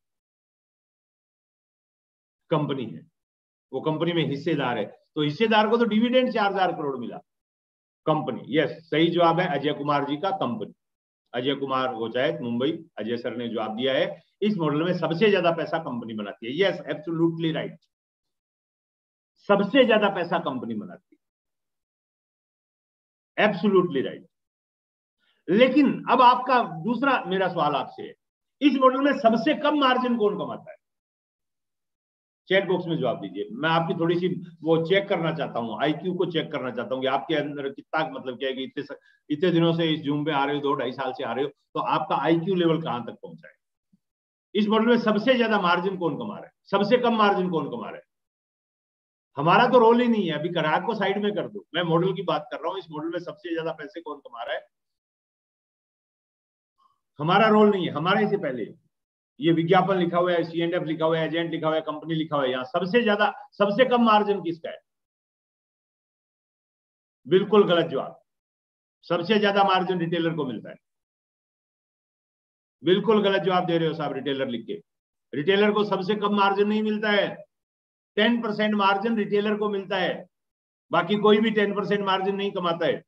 कंपनी है। वो कंपनी में हिस्सेदार है। तो हिस्सेदार को तो डिविडेंड चार हज़ार करोड़ मिला। कंपनी यस सही जवाब है अजय कुमार जी का कंपनी अजय कुमार गोचायत मुंबई, अजय सर ने जवाब दिया है, इस मॉडल में सबसे ज़्यादा पैसा कंपनी बनाती है। यस एब्सोल्युटली राइट सबसे ज़्यादा पैसा कंपनी बनाती है। एब्सोल्युटली राइट लेकिन अब आपका दूसरा मेरा सवाल आपसे है। इस मॉडल में सबसे कम मार्जिन कौन कमाता है? चैट बॉक्स में जवाब दीजिए। मैं आपकी थोड़ी सी वो चेक करना चाहता हूँ आईक्यू को चेक करना चाहता हूँ कि आपके अंदर कितना मतलब क्या है कि इतने इतने दिनों से इस जूम पे आ रहे हो, दो ढाई साल से आ रहे हो तो आपका आईक्यू लेवल कहाँ तक पहुँचा है इस मॉडल में सबसे ज़्यादा मार्जिन कौन कमा रहा है? सबसे कम मार्जिन कौन कमा रहा है? हमारा तो रोल ही नहीं है, अभी ग्राहक को साइड में कर दो। मैं मॉडल की बात कर रहा हूँ, इस मॉडल में सबसे ज़्यादा पैसे कौन कमा रहा है? हमारा रोल नहीं है, हमारे से पहले। ये विज्ञापन लिखा हुआ है सी एंड एफ़ लिखा हुआ है, एजेंट लिखा हुआ है, कंपनी लिखा हुआ है, यहाँ सबसे ज़्यादा, सबसे कम मार्जिन किसका है बिल्कुल गलत जवाब। सबसे ज़्यादा मार्जिन रिटेलर को मिलता है। बिल्कुल गलत जवाब दे रहे हो साहब रिटेलर लिख के। रिटेलर को सबसे कम मार्जिन नहीं मिलता है। टेन परसेंट मार्जिन रिटेलर को मिलता है। बाकी कोई भी टेन परसेंट मार्जिन नहीं कमाता है।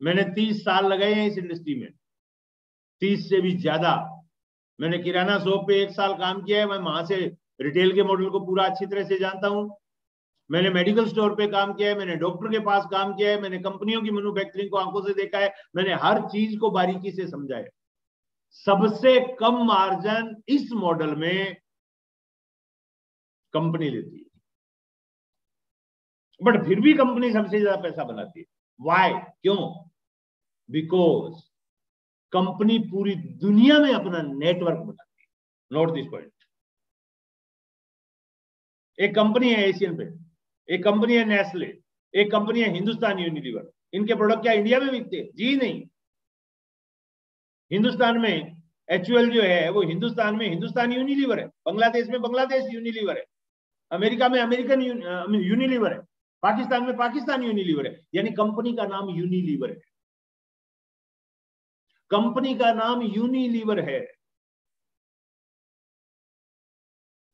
मैंने तीस साल लगाए हैं इस इंडस्ट्री में। तीस से भी ज़्यादा मैंने किराना शॉप पे एक साल काम किया है, मैं वहाँ से रिटेल के मॉडल को पूरा अच्छी तरह से जानता हूँ। मैंने मेडिकल स्टोर पे काम किया है, मैंने डॉक्टर के पास काम किया है, मैंने कंपनियों की मैन्युफैक्चरिंग को आँखों से देखा है, मैंने हर चीज़ को बारीकी से समझा है। सबसे कम मार्जिन इस मॉडल में कंपनी लेती है। बट फिर भी कंपनी सबसे ज़्यादा पैसा बनाती है। वाई क्यों? बिकॉज़ कंपनी पूरी दुनिया में अपना नेटवर्क बनाती है नोट दिस पॉइंट एक कंपनी है एशियन पे एक कंपनी है नेस्ले एक कंपनी है हिंदुस्तान यूनिलीवर इनके प्रोडक्ट क्या इंडिया में बिकते हैं? जी नहीं। हिंदुस्तान में एचयूएल जो है, वो हिंदुस्तान में हिंदुस्तान यूनिलीवर है, बांग्लादेश में बांग्लादेश यूनिलीवर है, अमेरिका में अमेरिकन यूनिलीवर है, पाकिस्तान में पाकिस्तान यूनिलीवर है, यानी कंपनी का नाम यूनिलीवर है। कंपनी का नाम यूनिलीवर है।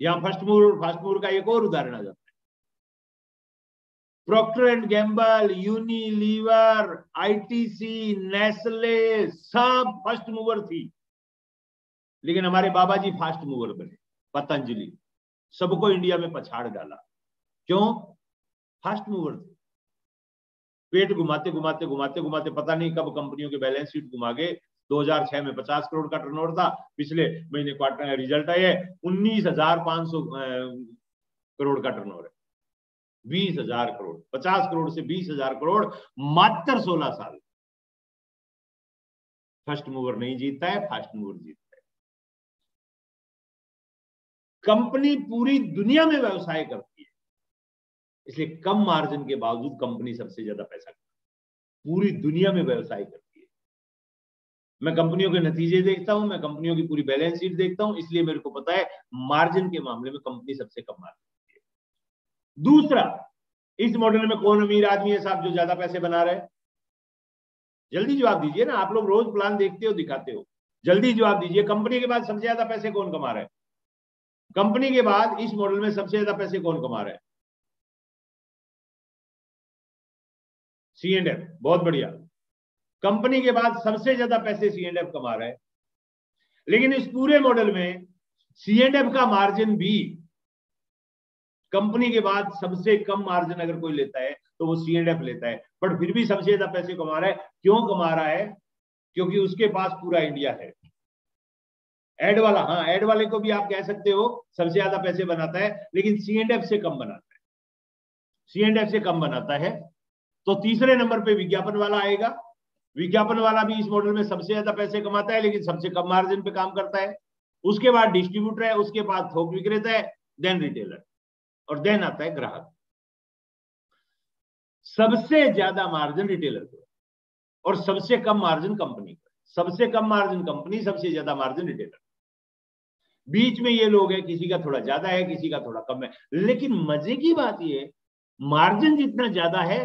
यहाँ फ़र्स्ट मूवर का एक और उदाहरण आ जाता है। Procter and Gamble, Unilever, ITC, Nestle, सब फ़र्स्ट मूवर थी। लेकिन हमारे बाबा जी फास्ट मूवर बने, पतंजलि। सबको इंडिया में पछाड़ डाला। क्यों? फास्ट मूवर थे। पेट घुमाते घुमाते घुमाते घुमाते पता नहीं कब कंपनियों के बैलेंस शीट घुमा गए 2006 में 50 करोड़ का टर्नओवर था, पिछले महीने क्वार्टर रिज़ल्ट आए उन्नीस हज़ार पाँच सौ करोड़ का टर्नओवर है। बीस हज़ार करोड़, पचास करोड़ से बीस हज़ार करोड़ मात्र सोलह साल। फ़र्स्ट मूवर नहीं जीतता है फास्ट मूवर जीतता है। कंपनी पूरी दुनिया में व्यवसाय करती इसलिए कम मार्जिन के बावजूद कंपनी सबसे ज़्यादा पैसा पूरी दुनिया में व्यवसाय करती है। मैं कंपनियों के नतीजे देखता हूँ, मैं कंपनियों की पूरी बैलेंस शीट देखता हूँ, इसलिए मेरे को पता है मार्जिन के मामले में कंपनी सबसे कम मार्जिन है। दूसरा, इस मॉडल में कौन अमीर आदमी है साहब जो ज़्यादा पैसे बना रहे जल्दी जवाब दीजिए ना, आप लोग रोज प्लान देखते हो, दिखाते हो। जल्दी जवाब दीजिए, कंपनी के बाद सबसे ज़्यादा पैसे कौन कमा रहे हैं? कंपनी के बाद इस मॉडल में सबसे ज़्यादा पैसे कौन कमा रहे हैं? सी एंड एफ़ बहुत बढ़िया। कंपनी के बाद सबसे ज़्यादा पैसे सी एंड एफ़ कमा रहा है। लेकिन इस पूरे मॉडल में सी एंड एफ़ का मार्जिन भी कंपनी के बाद सबसे कम मार्जिन अगर कोई लेता है तो वो सी एंड एफ़ लेता है। बट फिर भी सबसे ज़्यादा पैसे कमा रहा है। क्यों कमा रहा है? क्योंकि उसके पास पूरा इंडिया है। एड वाला हाँ एड वाले को भी आप कह सकते हो, सबसे ज़्यादा पैसे बनाता है, लेकिन सी एंड एफ़ से कम बनाता है। सी एंड एफ़ से कम बनाता है। तो तीसरे नंबर पे विज्ञापन वाला आएगा। विज्ञापन वाला भी इस मॉडल में सबसे ज़्यादा पैसे कमाता है, लेकिन सबसे कम मार्जिन पे काम करता है। उसके बाद डिस्ट्रीब्यूटर है, उसके बाद थोक विक्रेता है देन रिटेलर और देन आता है ग्राहक। सबसे ज़्यादा मार्जिन रिटेलर को और सबसे कम मार्जिन कंपनी को सबसे कम मार्जिन कंपनी सबसे ज़्यादा मार्जिन रिटेलर बीच में ये लोग है, किसी का थोड़ा ज़्यादा है, किसी का थोड़ा कम है। लेकिन मज़े की बात ये मार्जिन जितना ज़्यादा है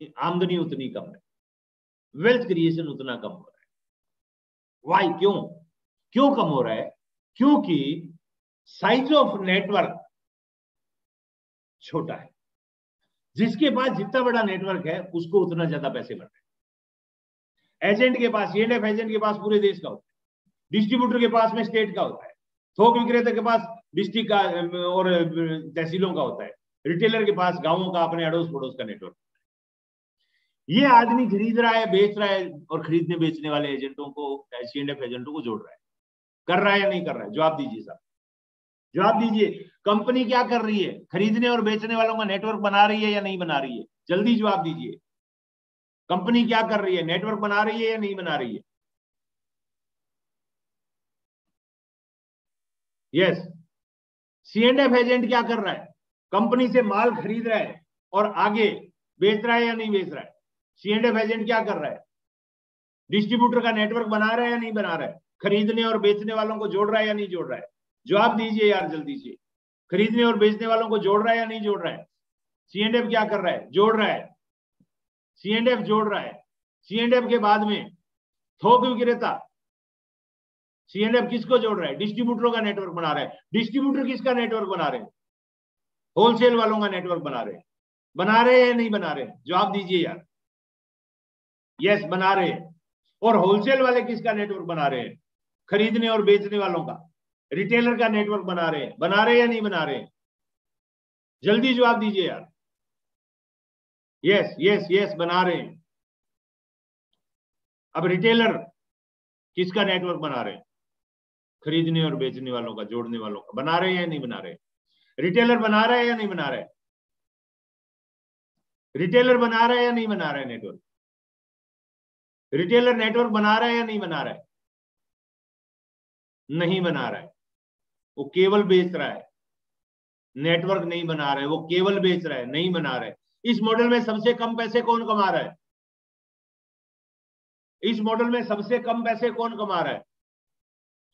आमदनी उतनी कम है। वेल्थ क्रिएशन उतना कम हो रहा है। वाई क्यों? क्यों कम हो रहा है? क्योंकि साइज़ ऑफ़ नेटवर्क छोटा है। जिसके पास जितना बड़ा नेटवर्क है, उसको उतना ज़्यादा पैसे बढ़ रहे एजेंट के पास एंड एफ़ एजेंट के पास पूरे देश का होता है। डिस्ट्रीब्यूटर के पास में स्टेट का होता है। थोक विक्रेता के पास डिस्ट्रिक्ट का, और तहसीलों का होता है। रिटेलर के पास गाँवों का, अपने अड़ोस पड़ोस का नेटवर्क ये आदमी खरीद रहा है, बेच रहा है और खरीदने बेचने वाले एजेंटों को एजेंटों को जोड़ रहा है। कर रहा है या नहीं कर रहा है? जवाब दीजिए साहब। जवाब दीजिए, कंपनी क्या कर रही है? खरीदने और बेचने वालों का नेटवर्क बना रही है या नहीं बना रही है? जल्दी जवाब दीजिए। कंपनी क्या कर रही है? नेटवर्क बना रही है या नहीं बना रही है? Yes C and F agent क्या कर रहा है? कंपनी से माल खरीद रहा है और आगे बेच रहा है या नहीं बेच रहा है? सी एंड एफ़ एजेंट क्या कर रहा है? डिस्ट्रीब्यूटर का नेटवर्क बना रहा है या नहीं बना रहा है? खरीदने और बेचने वालों को जोड़ रहा है या नहीं जोड़ रहा है? जवाब दीजिए यार, जल्दी से। खरीदने और बेचने वालों को जोड़ रहा है या नहीं जोड़ रहा है? सी एंड एफ़ क्या कर रहा है? जोड़ रहा है। सी एंड एफ़ जोड़ रहा है। सी एंड एफ़ के बाद में थोक विक्रेता सी एंड एफ़ किसको जोड़ रहा है? डिस्ट्रीब्यूटरों का नेटवर्क बना रहा है। डिस्ट्रीब्यूटर किसका नेटवर्क बना रहे हैं? होलसेल वालों का नेटवर्क बना रहे हैं। बना रहे हैं या नहीं बना रहे जवाब दीजिए यार। यस बना रहे हैं। और होलसेल वाले किसका नेटवर्क बना रहे हैं? खरीदने और बेचने वालों का। रिटेलर का नेटवर्क बना रहे हैं। बना रहे या नहीं बना रहे? जल्दी जवाब दीजिए यार। यस यस यस बना रहे हैं। अब रिटेलर किसका नेटवर्क बना रहे हैं? खरीदने और बेचने वालों का, जोड़ने वालों का। बना रहे हैं या नहीं बना रहे? रिटेलर बना रहे हैं या नहीं बना रहे रिटेलर बना रहे हैं या नहीं बना रहे नेटवर्क रिटेलर नेटवर्क बना रहा है या नहीं बना रहा है? नहीं बना रहा है। वो केवल बेच रहा है। नेटवर्क नहीं बना रहा है। वो केवल बेच रहा है। नहीं बना रहा है। इस मॉडल में सबसे कम पैसे कौन कमा रहा है? इस मॉडल में सबसे कम पैसे कौन कमा रहा है?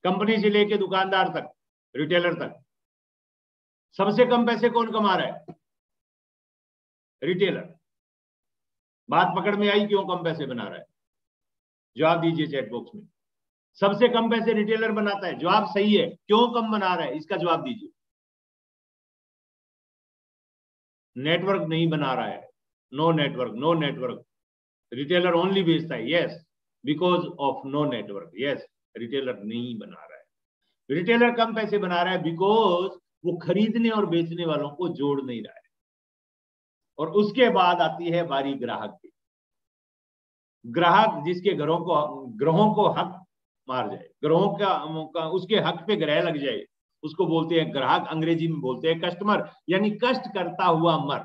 कंपनी से लेके दुकानदार तक रिटेलर तक। सबसे कम पैसे कौन कमा रहा है? रिटेलर बात पकड़ में आई क्यों कम पैसे बना रहा है? जवाब दीजिए चैट बॉक्स में। सबसे कम पैसे रिटेलर बनाता है। जवाब सही है। क्यों कम बना रहा है? इसका जवाब दीजिए। नेटवर्क नहीं बना रहा है। No network no network retailer only बेचता है। Yes because of no network yes retailer नहीं बना रहा है। रिटेलर कम पैसे बना रहा है बिकॉज़ वो खरीदने और बेचने वालों को जोड़ नहीं रहा है। और उसके बाद आती है बारी ग्राहक की। ग्राहक जिसके घरों को ग्रहों को हक मार जाए ग्रहों का, का उसके हक पे ग्रह लग जाए उसको बोलते हैं ग्राहक अंग्रेज़ी में बोलते हैं कस्टमर यानी कष्ट करता हुआ मर।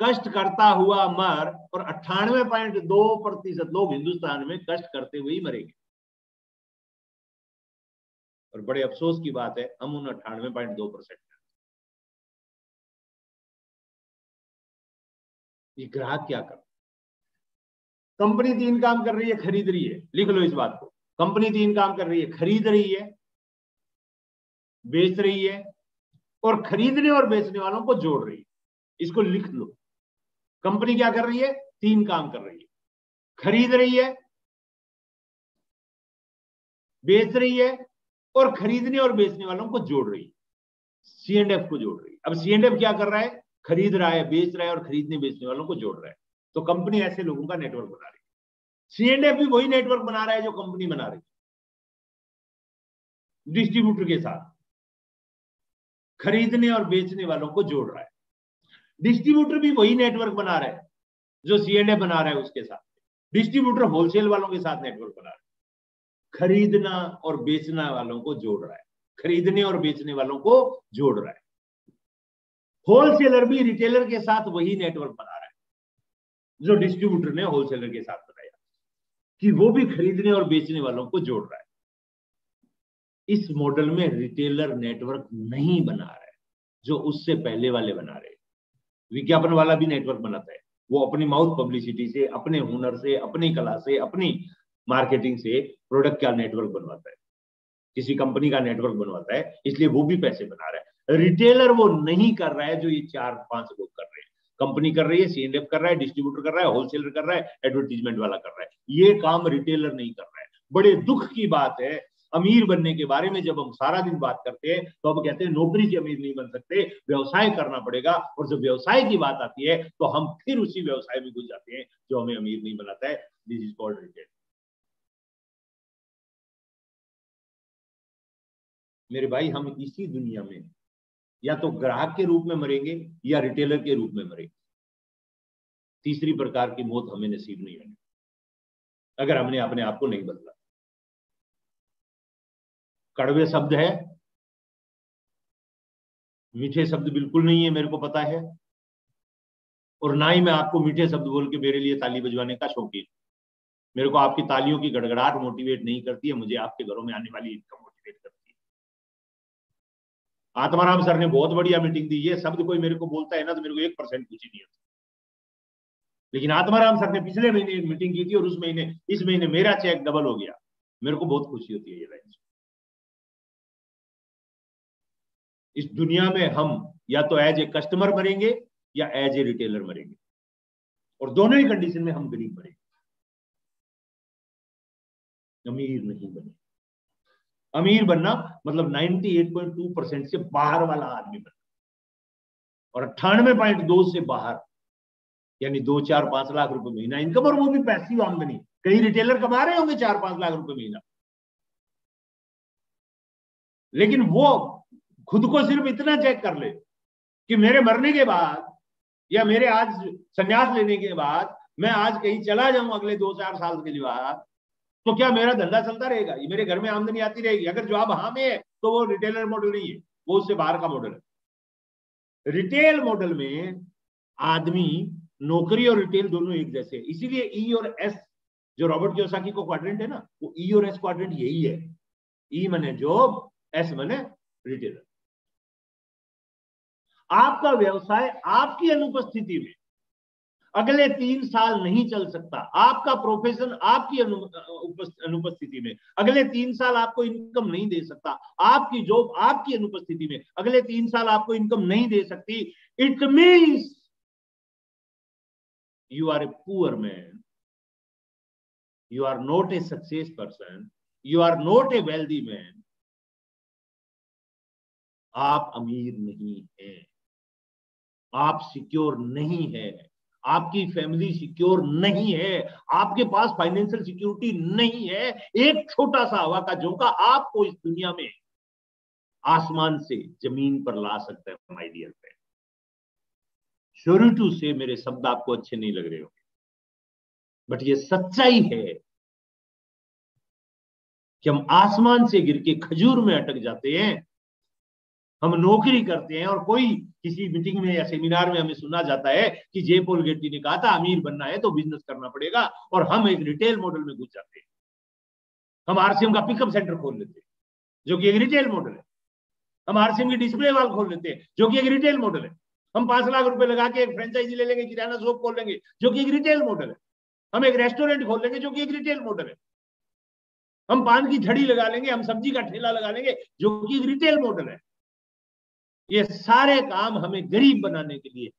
कष्ट करता हुआ मर और अट्ठानवे पॉइंट दो प्रतिशत लोग हिंदुस्तान में कष्ट करते हुए ही मरेंगे। और बड़े अफसोस की बात है हम उन अट्ठानवे पॉइंट दो परसेंट ये ग्राहक क्या कर कंपनी तीन काम कर रही है, खरीद रही है। लिख लो इस बात को। कंपनी तीन काम कर रही है, खरीद रही है, बेच रही है, और खरीदने और बेचने वालों को जोड़ रही है। इसको लिख लो। कंपनी क्या कर रही है? तीन काम कर रही है। खरीद रही है, बेच रही है, और खरीदने और बेचने वालों को जोड़ रही है। सी को जोड़ रही है। अब सी क्या कर रहा है? खरीद रहा है, बेच रहा है, और खरीदने बेचने वालों को जोड़ रहा है। तो कंपनी ऐसे लोगों का नेटवर्क बना रही है। सी एंड एफ़ भी वही नेटवर्क बना रहा है जो कंपनी बना रही है। डिस्ट्रीब्यूटर के साथ। खरीदने और बेचने वालों को जोड़ रहा है। डिस्ट्रीब्यूटर भी वही नेटवर्क बना रहा है, जो सी एंड एफ़ बना रहा है उसके साथ। डिस्ट्रीब्यूटर होलसेल वालों के साथ नेटवर्क बना रहा है। खरीदना और बेचना वालों को जोड़ रहा है। खरीदने और बेचने वालों को जोड़ रहा है। होलसेलर भी रिटेलर के साथ वही नेटवर्क बना रहा है। जो डिस्ट्रीब्यूटर ने होलसेलर के साथ बताया, कि वो भी खरीदने और बेचने वालों को जोड़ रहा है। इस मॉडल में रिटेलर नेटवर्क नहीं बना रहा है, जो उससे पहले वाले बना रहे विज्ञापन वाला भी नेटवर्क बनाता है। वो अपनी माउथ पब्लिसिटी से, अपने हुनर से, अपनी कला से, अपनी मार्केटिंग से प्रोडक्ट का नेटवर्क बनवाता है। किसी कंपनी का नेटवर्क बनवाता है, इसलिए वो भी पैसे बना रहा है। रिटेलर वो नहीं कर रहा है जो ये चार पाँच लोग कर रहे हैं। कंपनी कर रही है सी एंड कर रहा है, डिस्ट्रीब्यूटर कर रहा है होलसेलर कर रहा है एडवर्टीजमेंट वाला कर रहा है। ये काम रिटेलर नहीं कर रहा है। बड़े दुख की बात है, अमीर बनने के बारे में जब हम सारा दिन बात करते हैं तो हम कहते हैं, नौकरी से अमीर नहीं बन सकते, व्यवसाय करना पड़ेगा, और जब व्यवसाय की बात आती है तो हम फिर उसी व्यवसाय में घुस जाते हैं, जो हमें अमीर नहीं बनाता है। दिस इज़ कॉल्ड रिटेल मेरे भाई, हम इसी दुनिया में या तो ग्राहक के रूप में मरेंगे या रिटेलर के रूप में मरेंगे। तीसरी प्रकार की मौत हमें नसीब नहीं होनी अगर हमने अपने आप को नहीं बदला। कड़वे शब्द है। मीठे शब्द बिल्कुल नहीं है, मेरे को पता है। और ना ही मैं आपको मीठे शब्द बोल के मेरे लिए ताली बजवाने का शौकीन मेरे को आपकी तालियों की गड़गड़ाहट मोटिवेट नहीं करती है, मुझे आपके घरों में आने वाली इनकम मोटिवेट करती है। आत्माराम सर ने बहुत बढ़िया मीटिंग दी है शब्द कोई मेरे को बोलता है ना तो मेरे को एक परसेंट खुशी नहीं होती। लेकिन आत्माराम सर ने पिछले महीने एक मीटिंग की थी और उस महीने, इस महीने मेरा चेक डबल हो गया। मेरे को बहुत खुशी होती है ये लाइन इस दुनिया में हम या तो एज ए कस्टमर मरेंगे या एज ए रिटेलर मरेंगे। और दोनों ही कंडीशन में हम गरीब मरेंगे अमीर नहीं बने। अमीर बनना मतलब 98.2 परसेंट से बाहर वाला आदमी बनना। और अट्ठानवे पॉइंट दो से बाहर, यानी दो, चार, पाँच लाख रुपए महीना इनकम, और वो भी पैसिव आमदनी। कई रिटेलर कमा रहे होंगे चार, पाँच लाख रुपए महीना। लेकिन वो खुद को सिर्फ़ इतना चेक कर ले कि मेरे मरने के बाद या मेरे आज संन्यास लेने के बाद मैं आज कहीं चला जाऊँ अगले दो, चार साल के लिए बाद तो क्या मेरा धंधा चलता रहेगा? ये मेरे घर में आमदनी आती रहेगी। अगर जवाब हाँ में है तो वो रिटेलर मॉडल नहीं है। वो उससे बाहर का मॉडल है। रिटेल मॉडल में आदमी, नौकरी और रिटेल दोनों एक जैसे है। इसीलिए ई e और एस जो रॉबर्ट क्योसाकी को क्वाड्रेंट है ना, वो ई e और एस क्वाड्रेंट यही है। ई मने जॉब एस मने रिटेलर आपका व्यवसाय आपकी अनुपस्थिति में अगले तीन साल नहीं चल सकता। आपका प्रोफेशन आपकी अनुपस्थिति में। अगले तीन साल आपको इनकम नहीं दे सकता। आपकी जॉब आपकी अनुपस्थिति में। अगले तीन साल आपको इनकम नहीं दे सकती। It means you are a poor man you are not a success person you are not a wealthy man आप अमीर नहीं है। आप सिक्योर नहीं है। आपकी फैमिली सिक्योर नहीं है, आपके पास फाइनेंशियल सिक्योरिटी नहीं है, एक छोटा सा हवा का झोंका आपको इस दुनिया में आसमान से ज़मीन पर ला सकता है my dear friend sorry to say मेरे शब्द आपको अच्छे नहीं लग रहे होंगे। बट ये सच्चाई है कि हम आसमान से गिर के खजूर में अटक जाते हैं हम नौकरी करते हैं और कोई किसी मीटिंग में या सेमिनार में हमें सुना जाता है कि जे पोल गेटी ने कहा था अमीर बनना है तो बिज़नेस करना पड़ेगा और हम एक रिटेल मॉडल में घुस जाते हैं। हम आरसीएम का पिकअप सेंटर खोल लेते हैं, जो कि एक रिटेल मॉडल है। हम आरसीएम की डिस्प्ले वाल खोल लेते हैं, जो कि एक रिटेल मॉडल है। हम पाँच लाख रुपए लगा के एक फ्रेंचाइजी ले लेंगे, किराना शॉप खोल लेंगे, जो कि एक रिटेल मॉडल है। हम एक रेस्टोरेंट खोल लेंगे, जो कि एक रिटेल मॉडल है। हम पान की झड़ी लगा लेंगे, हम सब्ज़ी का ठेला लगा लेंगे, जो कि एक रिटेल मॉडल है। ये सारे काम हमें गरीब बनाने के लिए,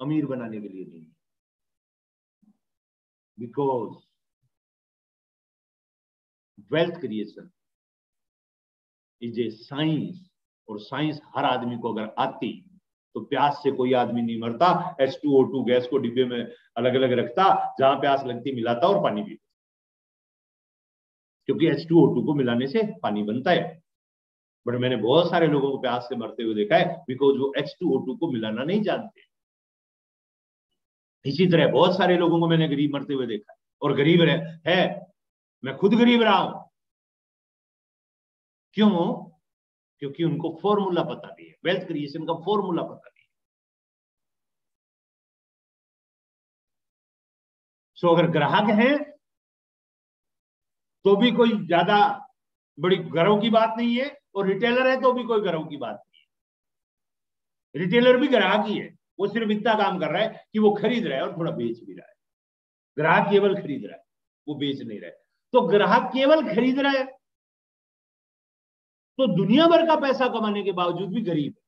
अमीर बनाने के लिए नहीं। Because wealth creation is a science और साइंस हर आदमी को अगर आती तो प्यास से कोई आदमी नहीं मरता H two O two gas को डिब्बे में अलग अलग रखता, जहाँ प्यास लगती मिलाता और पानी पीता। क्योंकि एच टू ओ टू को मिलाने से पानी बनता है। बट मैंने बहुत सारे लोगों को प्यास से मरते हुए देखा है बिकॉज़ वो एच टू ओ टू को मिलाना नहीं जानते। इसी तरह बहुत सारे लोगों को मैंने गरीब मरते हुए देखा है। और गरीब रह, है मैं खुद गरीब रहा हूँ। क्यों? क्योंकि उनको फॉर्मूला पता नहीं है। वेल्थ क्रिएशन का फॉर्मूला पता नहीं है। सो अगर ग्राहक हैं तो भी कोई ज़्यादा बड़ी गर्व की बात नहीं है। और रिटेलर है तो भी कोई गर्व की बात नहीं है। रिटेलर भी ग्राहक ही है। वो सिर्फ़ इतना काम कर रहा है कि वो खरीद रहा है और थोड़ा बेच भी रहा है। ग्राहक केवल खरीद रहा है, वो बेच नहीं रहा है। तो ग्राहक केवल खरीद रहा है। तो दुनिया भर का पैसा कमाने के बावजूद भी गरीब है।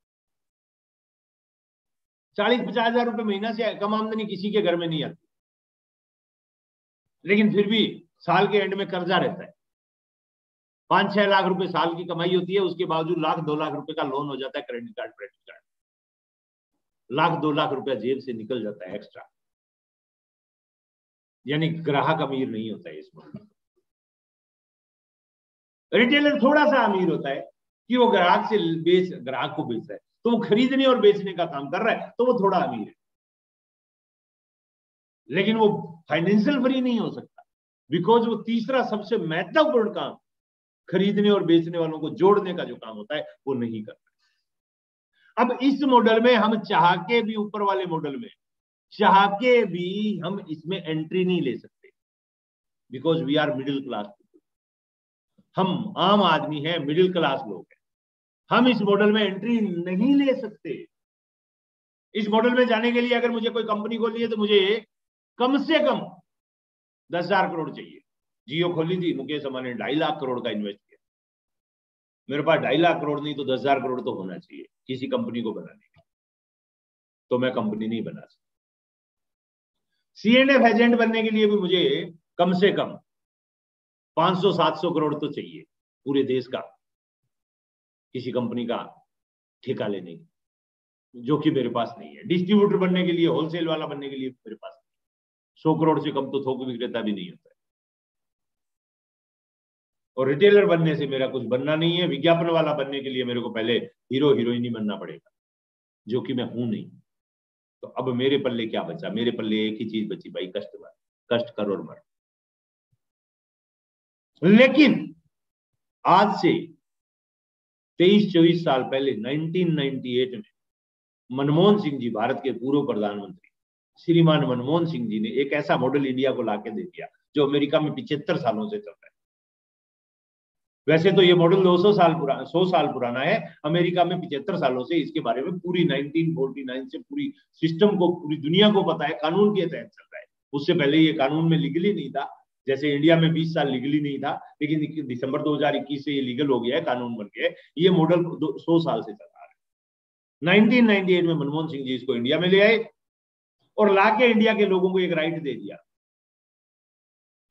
चालीस पचास हज़ार रुपए महीना से कम आमदनी किसी के घर में नहीं आती। लेकिन फिर भी साल के एंड में कर्जा रहता है। पाँच छह लाख रुपए साल की कमाई होती है, उसके बावजूद लाख दो लाख रुपए का लोन हो जाता है credit card credit card lakh दो लाख रुपया जेब से निकल जाता है एक्स्ट्रा यानी ग्राहक अमीर नहीं होता है इसमें रिटेलर थोड़ा सा अमीर होता है कि वो ग्राहक से बेच, ग्राहक को बेचता है। तो वो खरीदने और बेचने का काम कर रहा है तो वो थोड़ा अमीर है। लेकिन वो फाइनेंशियल फ्री नहीं हो सकता। बिकॉज़ वो तीसरा सबसे महत्वपूर्ण काम खरीदने और बेचने वालों को जोड़ने का जो काम होता है, वो नहीं करता। अब इस मॉडल में हम चाह के भी ऊपर वाले मॉडल में चाह के भी हम इसमें एंट्री नहीं ले सकते। Because we are middle class हम आम आदमी हैं मिडिल क्लास लोग हैं। हम इस मॉडल में एंट्री नहीं ले सकते। इस मॉडल में जाने के लिए अगर मुझे कोई कंपनी खोलनी है तो मुझे कम से कम दस हज़ार करोड़ चाहिए। जियो खोली थी, मुकेश अंबानी ने ढाई लाख करोड़ का इन्वेस्ट किया। मेरे पास ढाई लाख करोड़ नहीं तो दस हज़ार करोड़ तो होना चाहिए, किसी कंपनी को बनाने का तो मैं कंपनी नहीं बना सकता। सी एंड एफ़ एजेंट बनने के लिए भी मुझे कम से कम 500-700 करोड़ तो चाहिए, पूरे देश का, किसी कंपनी का ठेका लेने की जो कि मेरे पास नहीं है। डिस्ट्रीब्यूटर बनने के लिए, होलसेल वाला बनने के लिए मेरे पास सौ करोड़ से कम तो थोक विक्रेता भी नहीं होता है। और रिटेलर बनने से मेरा कुछ बनना नहीं है, विज्ञापन वाला बनने के लिए मेरे को पहले हीरो हीरोइन ही बनना पड़ेगा, जो कि मैं हूँ नहीं। तो अब मेरे पल्ले क्या बचा? मेरे पल्ले एक ही चीज़ बची भाई कष्ट मर कष्ट कर और मर लेकिन आज से तेईस चौबीस साल पहले 1998 में, मनमोहन सिंह जी भारत के पूर्व प्रधानमंत्री, श्रीमान मनमोहन सिंह जी ने एक ऐसा मॉडल इंडिया को लाके दे दिया, जो अमेरिका में पिछहत्तर सालों से चल रहा है। वैसे तो ये मॉडल 200 साल पुराना 100 साल पुराना है। अमेरिका में पिछहत्तर सालों से इसके बारे में पूरी 1949 से पूरी सिस्टम को, पूरी दुनिया को पता है, कानून के तहत चल रहा है। उससे पहले ये कानून में लीगली नहीं था। जैसे इंडिया में 20 साल लीगली नहीं था, लेकिन दिसंबर 2021 से ये लीगल हो गया है, कानून बन गया है। ये मॉडल सौ साल से चल रहा है। 1998 में मनमोहन सिंह जी इसको इंडिया में ले आए और लाके इंडिया के लोगों को एक राइट दे दिया।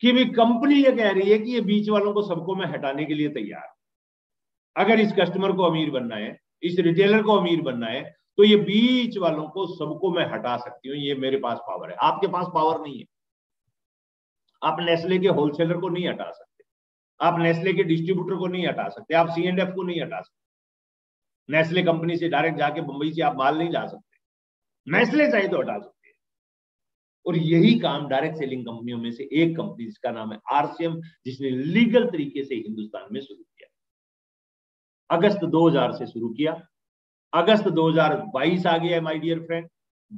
कि भी कंपनी ये कह रही है कि ये बीच वालों को सबको मैं हटाने के लिए तैयार अगर इस कस्टमर को अमीर बनना है, इस रिटेलर को अमीर बनना है तो ये बीच वालों को सबको मैं हटा सकती हूँ, ये मेरे पास पावर है। आपके पास पावर नहीं है। आप नेस्ले के होलसेलर को नहीं हटा सकते। आप नेस्ले के डिस्ट्रीब्यूटर को नहीं हटा सकते। आप सी एंड एफ़ को नहीं हटा सकते। नेस्ले कंपनी से डायरेक्ट जाके मुंबई से आप माल नहीं ला सकते। नेस्ले चाहिए तो हटा सकते। और यही काम डायरेक्ट सेलिंग कंपनियों में से एक कंपनी जिसका नाम है आरसीएम जिसने लीगल तरीके से हिंदुस्तान में शुरू किया। अगस्त 2000 से शुरू किया। अगस्त 2022 आ गया माय डियर फ्रेंड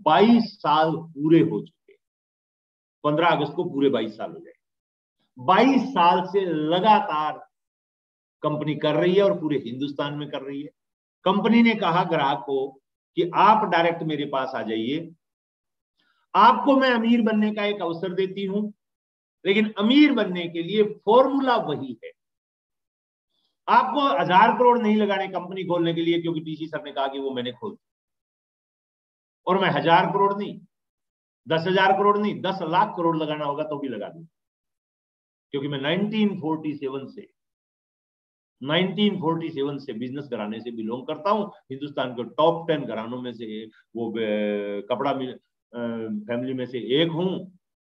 22 साल पूरे हो चुके पंद्रह अगस्त को पूरे बाईस साल हो जाए बाईस साल से लगातार कंपनी कर रही है और पूरे हिंदुस्तान में कर रही है। कंपनी ने कहा ग्राहक को कि आप डायरेक्ट मेरे पास आ जाइए। आपको मैं अमीर बनने का एक अवसर देती हूँ, लेकिन अमीर बनने के लिए फॉर्मूला वही है। आपको हज़ार करोड़ नहीं लगाने कंपनी खोलने के लिए, क्योंकि टीसी सर ने कहा कि वो मैंने खोल और मैं हज़ार करोड़ नहीं, दस हज़ार करोड़ नहीं, दस लाख करोड़ लगाना होगा तो भी लगा दूँगा। क्योंकि मैं 1947 से 1947 से बिज़नेस घराने से बिलोंग करता हूँ। हिंदुस्तान के टॉप टेन घरानों में से वो कपड़ा फैमिली में से एक हूँ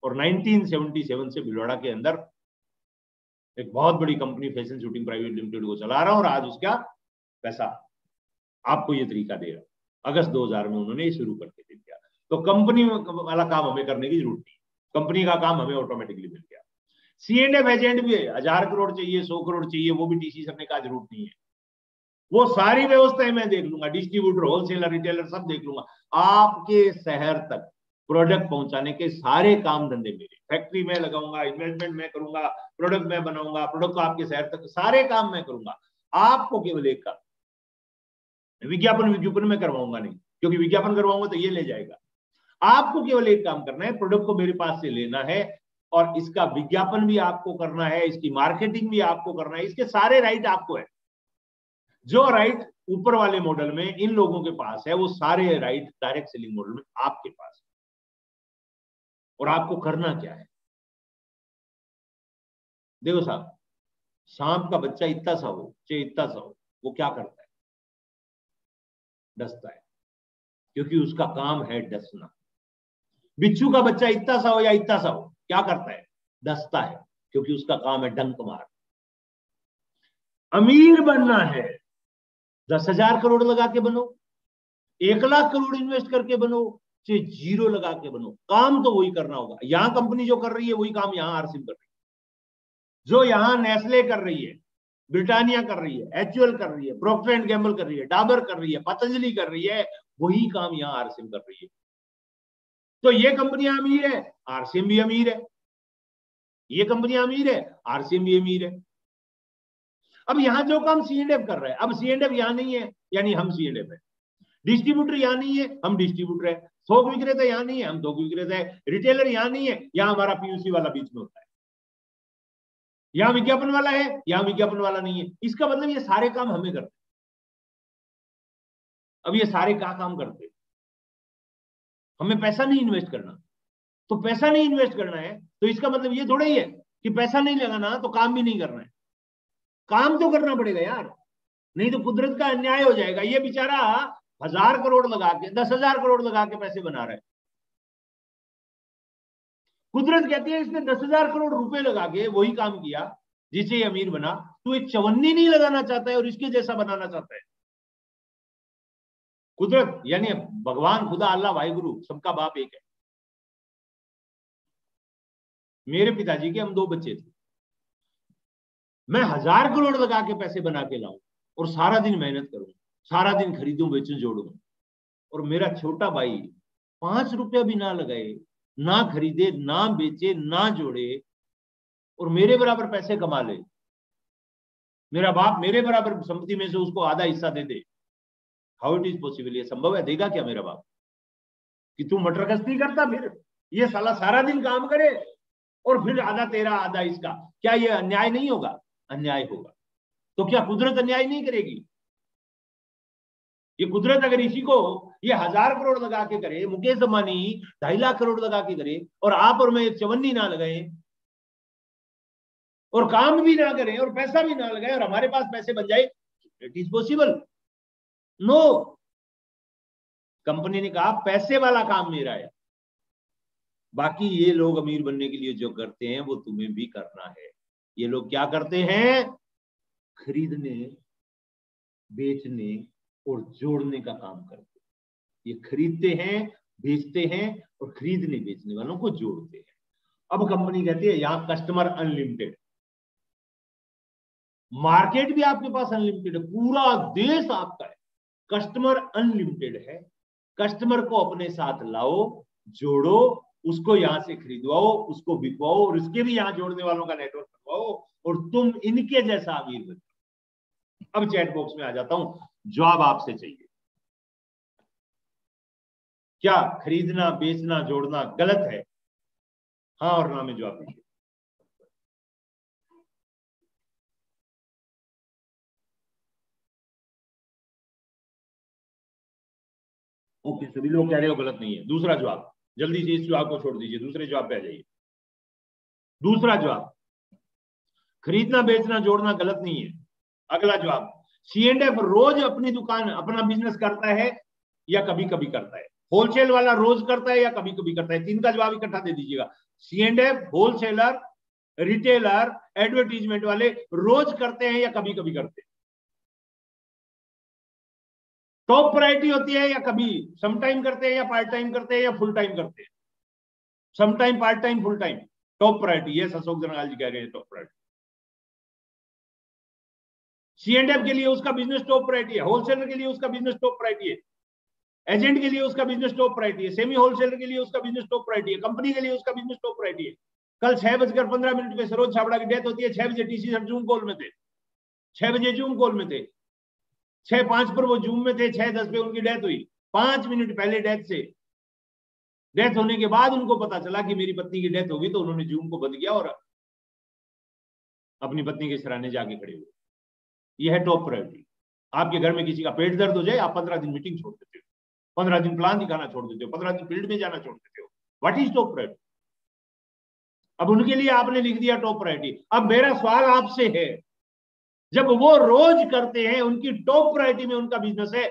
और 1977 से भिलवाड़ा के अंदर एक बहुत बड़ी company fashion shooting private limited को चला रहा हूँ और आज उसका पैसा आपको ये तरीका दे रहा अगस्त 2000 में उन्होंने ये शुरू करके दे दिया। तो कंपनी वाला काम हमें करने की ज़रूरत नहीं। कंपनी का काम हमें ऑटोमेटिकली मिल गया। सी एंड एफ़ एजेंट भी हज़ार करोड़ चाहिए, सौ करोड़ चाहिए, वो भी डीसी सर ने कहा ज़रूरत नहीं है। वो सारी व्यवस्थाएँ मैं देख लूँगा डिस्ट्रीब्यूटर होलसेलर रिटेलर सब देख लूँगा। आपके शहर तक प्रोडक्ट पहुँचाने के सारे काम धंधे मेरे। फैक्ट्री में लगाऊँगा इन्वेस्टमेंट में करूँगा प्रोडक्ट में बनाऊँगा प्रोडक्ट को आपके शहर तक, सारे काम मैं करूँगा। आपको केवल एक काम विज्ञापन विज्ञापन में करवाऊँगा नहीं, क्योंकि विज्ञापन करवाऊँगा तो ये ले जाएगा। आपको केवल एक काम करना है प्रोडक्ट को मेरे पास से लेना है, और इसका विज्ञापन भी आपको करना है, इसकी मार्केटिंग भी आपको करना है, इसके सारे राइट आपको है। जो राइट ऊपर वाले मॉडल में, इन लोगों के पास है, वो सारे राइट डायरेक्ट सेलिंग मॉडल में आपके पास। और आपको करना क्या है? देखो साहब, सांप का बच्चा इतना सा हो, चाहे इतना सा हो, वो क्या करता है? डसता है, क्योंकि उसका काम है डसना। बिच्छू का बच्चा इतना सा हो या इतना सा हो, क्या करता है? डसता है, क्योंकि उसका काम है डंक मार। अमीर बनना है, दस हज़ार करोड़ लगा के बनो, एक लाख करोड़ इन्वेस्ट करके बनो चाहे ज़ीरो लगा के बनो। काम तो वही करना होगा। यहाँ कंपनी जो कर रही है, वही काम यहाँ आरसिम कर रही है। जो यहाँ नेस्ले कर रही है ब्रिटानिया कर रही है एचुअल कर रही है प्रोक्टर एंड गैम्बल कर रही है डाबर कर रही है पतंजलि कर रही है, वही काम यहाँ आरसिम कर रही है। तो ये कंपनियाँ अमीर है आरसीएम भी अमीर है। ये कंपनियाँ अमीर है आरसीएम भी अमीर है। अब यहाँ जो काम सी एंड एफ़ कर रहा है, अब सी एंड एफ़ यहाँ नहीं है, यानी हम सी एंड एफ़ है। डिस्ट्रीब्यूटर यहाँ नहीं है, हम डिस्ट्रीब्यूटर है। थोक विक्रेता यहाँ नहीं है, हम थोक विक्रेता है रिटेलर यहाँ नहीं है, यहाँ हमारा पीयूसी वाला बीच में होता है। यहाँ विज्ञापन वाला है, यहाँ विज्ञापन वाला नहीं है। इसका मतलब ये सारे काम हमें करते अब ये सारे क्या काम करते हमें पैसा नहीं इन्वेस्ट करना। तो पैसा नहीं इन्वेस्ट करना है तो इसका मतलब ये थोड़ा ही है कि पैसा नहीं लगाना तो काम भी नहीं करना है। काम तो करना पड़ेगा यार, नहीं तो कुदरत का अन्याय हो जाएगा। ये बेचारा हज़ार करोड़ लगा के, दस हज़ार करोड़ लगा के पैसे बना रहे कुदरत कहती है, इसने दस हज़ार करोड़ रुपए लगा के वही काम किया, जिसे ये अमीर बना। तो ये चवन्नी नहीं लगाना चाहता है और इसके जैसा बनाना चाहता है। कुदरत, यानी भगवान, खुदा, अल्लाह, वाहिगुरु, सबका बाप एक है। मेरे पिताजी के हम दो बच्चे थे। मैं हज़ार करोड़ लगा के पैसे बना के लाऊं और सारा दिन मेहनत करूँ। सारा दिन खरीदूं, बेचूं, जोड़ू। और मेरा छोटा भाई पाँच रुपया भी ना लगाए, ना खरीदे, ना बेचे, ना जोड़े और मेरे बराबर पैसे कमा ले। मेरा बाप मेरे बराबर संपत्ति में से उसको आधा हिस्सा दे दे। हाउ इट इज़ पॉसिबल ये संभव है? देगा क्या मेरा बाप? कि तू मटर कस्ती करता फिर? ये साला सारा दिन काम करे और फिर आधा तेरा, आधा इसका। क्या ये अन्याय नहीं होगा? अन्याय होगा। तो क्या कुदरत अन्याय नहीं करेगी? ये कुदरत अगर इसी को, ये हज़ार करोड़ लगा के करे, मुकेश अंबानी ढाई लाख करोड़ लगा के करे, और आप और मैं चवन्नी ना लगाए, और काम भी ना करें, और पैसा भी ना लगाए, और हमारे पास पैसे बन जाए it is possible no company ने कहा, पैसे वाला काम मेरा है। बाकी ये लोग अमीर बनने के लिए जो करते हैं, वो तुम्हें भी करना है। ये लोग क्या करते हैं? खरीदने, बेचने और जोड़ने का काम करते ये खरीदते हैं, बेचते हैं और खरीदने बेचने वालों को जोड़ते हैं। अब कंपनी कहती है, यहाँ कस्टमर अनलिमिटेड। मार्केट भी आपके पास अनलिमिटेड है, पूरा देश आपका है। कस्टमर अनलिमिटेड है। कस्टमर को अपने साथ लाओ, जोड़ो, उसको यहाँ से खरीदवाओ, उसको बिकवाओ और उसके भी यहाँ जोड़ने वालों का नेटवर्क बनवाओ और तुम इनके जैसा अमीर बनो अब चैट बॉक्स में आ जाता हूँ। जवाब आपसे चाहिए। क्या खरीदना, बेचना, जोड़ना गलत है? हाँ और ना में जवाब दीजिए। ओके, सभी लोग कह रहे हो गलत नहीं है। दूसरा जवाब। जल्दी से इस जवाब को छोड़ दीजिए, दूसरे जवाब पे आ जाइए। दूसरा जवाब। खरीदना, बेचना, जोड़ना गलत नहीं है। अगला जवाब। सी एंड एफ़ रोज अपनी दुकान, अपना बिज़नेस करता है या कभी कभी करता है? होलसेल वाला रोज करता है या कभी कभी करता है? तीन का जवाब इकट्ठा दे दीजिएगा। C and F wholesaler retailer advertisement वाले रोज करते हैं या कभी कभी करते हैं? टॉप प्रायोरिटी होती है या कभी समटाइम करते हैं या पार्ट टाइम करते हैं या फुल टाइम करते हैं? Sometime part time full time top priority ये अशोक जनगाल जी कह रहे हैं top priority C and F के लिए उसका बिज़नेस टॉप प्रायोरिटी है होलसेलर के लिए उसका बिज़नेस टॉप प्रायोरिटी है एजेंट के लिए उसका बिज़नेस टॉप प्रायोरिटी है सेमी होलसेलर के लिए उसका बिज़नेस टॉप प्रायोरिटी है कंपनी के लिए उसका बिज़नेस टॉप प्रायोरिटी है। कल छह बजकर पंद्रह मिनट पे सरोज छाबड़ा की डेथ होती है, छह बजे टीसी सर जूम कॉल में थे। छह बजे जूम कॉल में थे। छह पाँच पर वो जूम में थे, छह दस पे उनकी डेथ हुई। पाँच मिनट पहले डेथ से। डेथ होने के बाद उनको पता चला कि मेरी पत्नी की डेथ होगी तो उन्होंने जूम को बंद किया और अपनी पत्नी के सराहने जाके खड़े हुए। यह है टॉप प्रायोरिटी आपके घर में किसी का पेट दर्द हो जाए, आप पंद्रह दिन मीटिंग छोड़ देते हो। पंद्रह दिन प्लान दिखाना छोड़ देते हो। पंद्रह दिन फ़ील्ड में जाना छोड़ देते हो। व्हाट इज़ टॉप प्रायोरिटी अब उनके लिए आपने लिख दिया टॉप प्रायोरिटी अब मेरा सवाल आपसे है, जब वो रोज करते हैं, उनकी टॉप प्रायोरिटी में उनका बिज़नेस है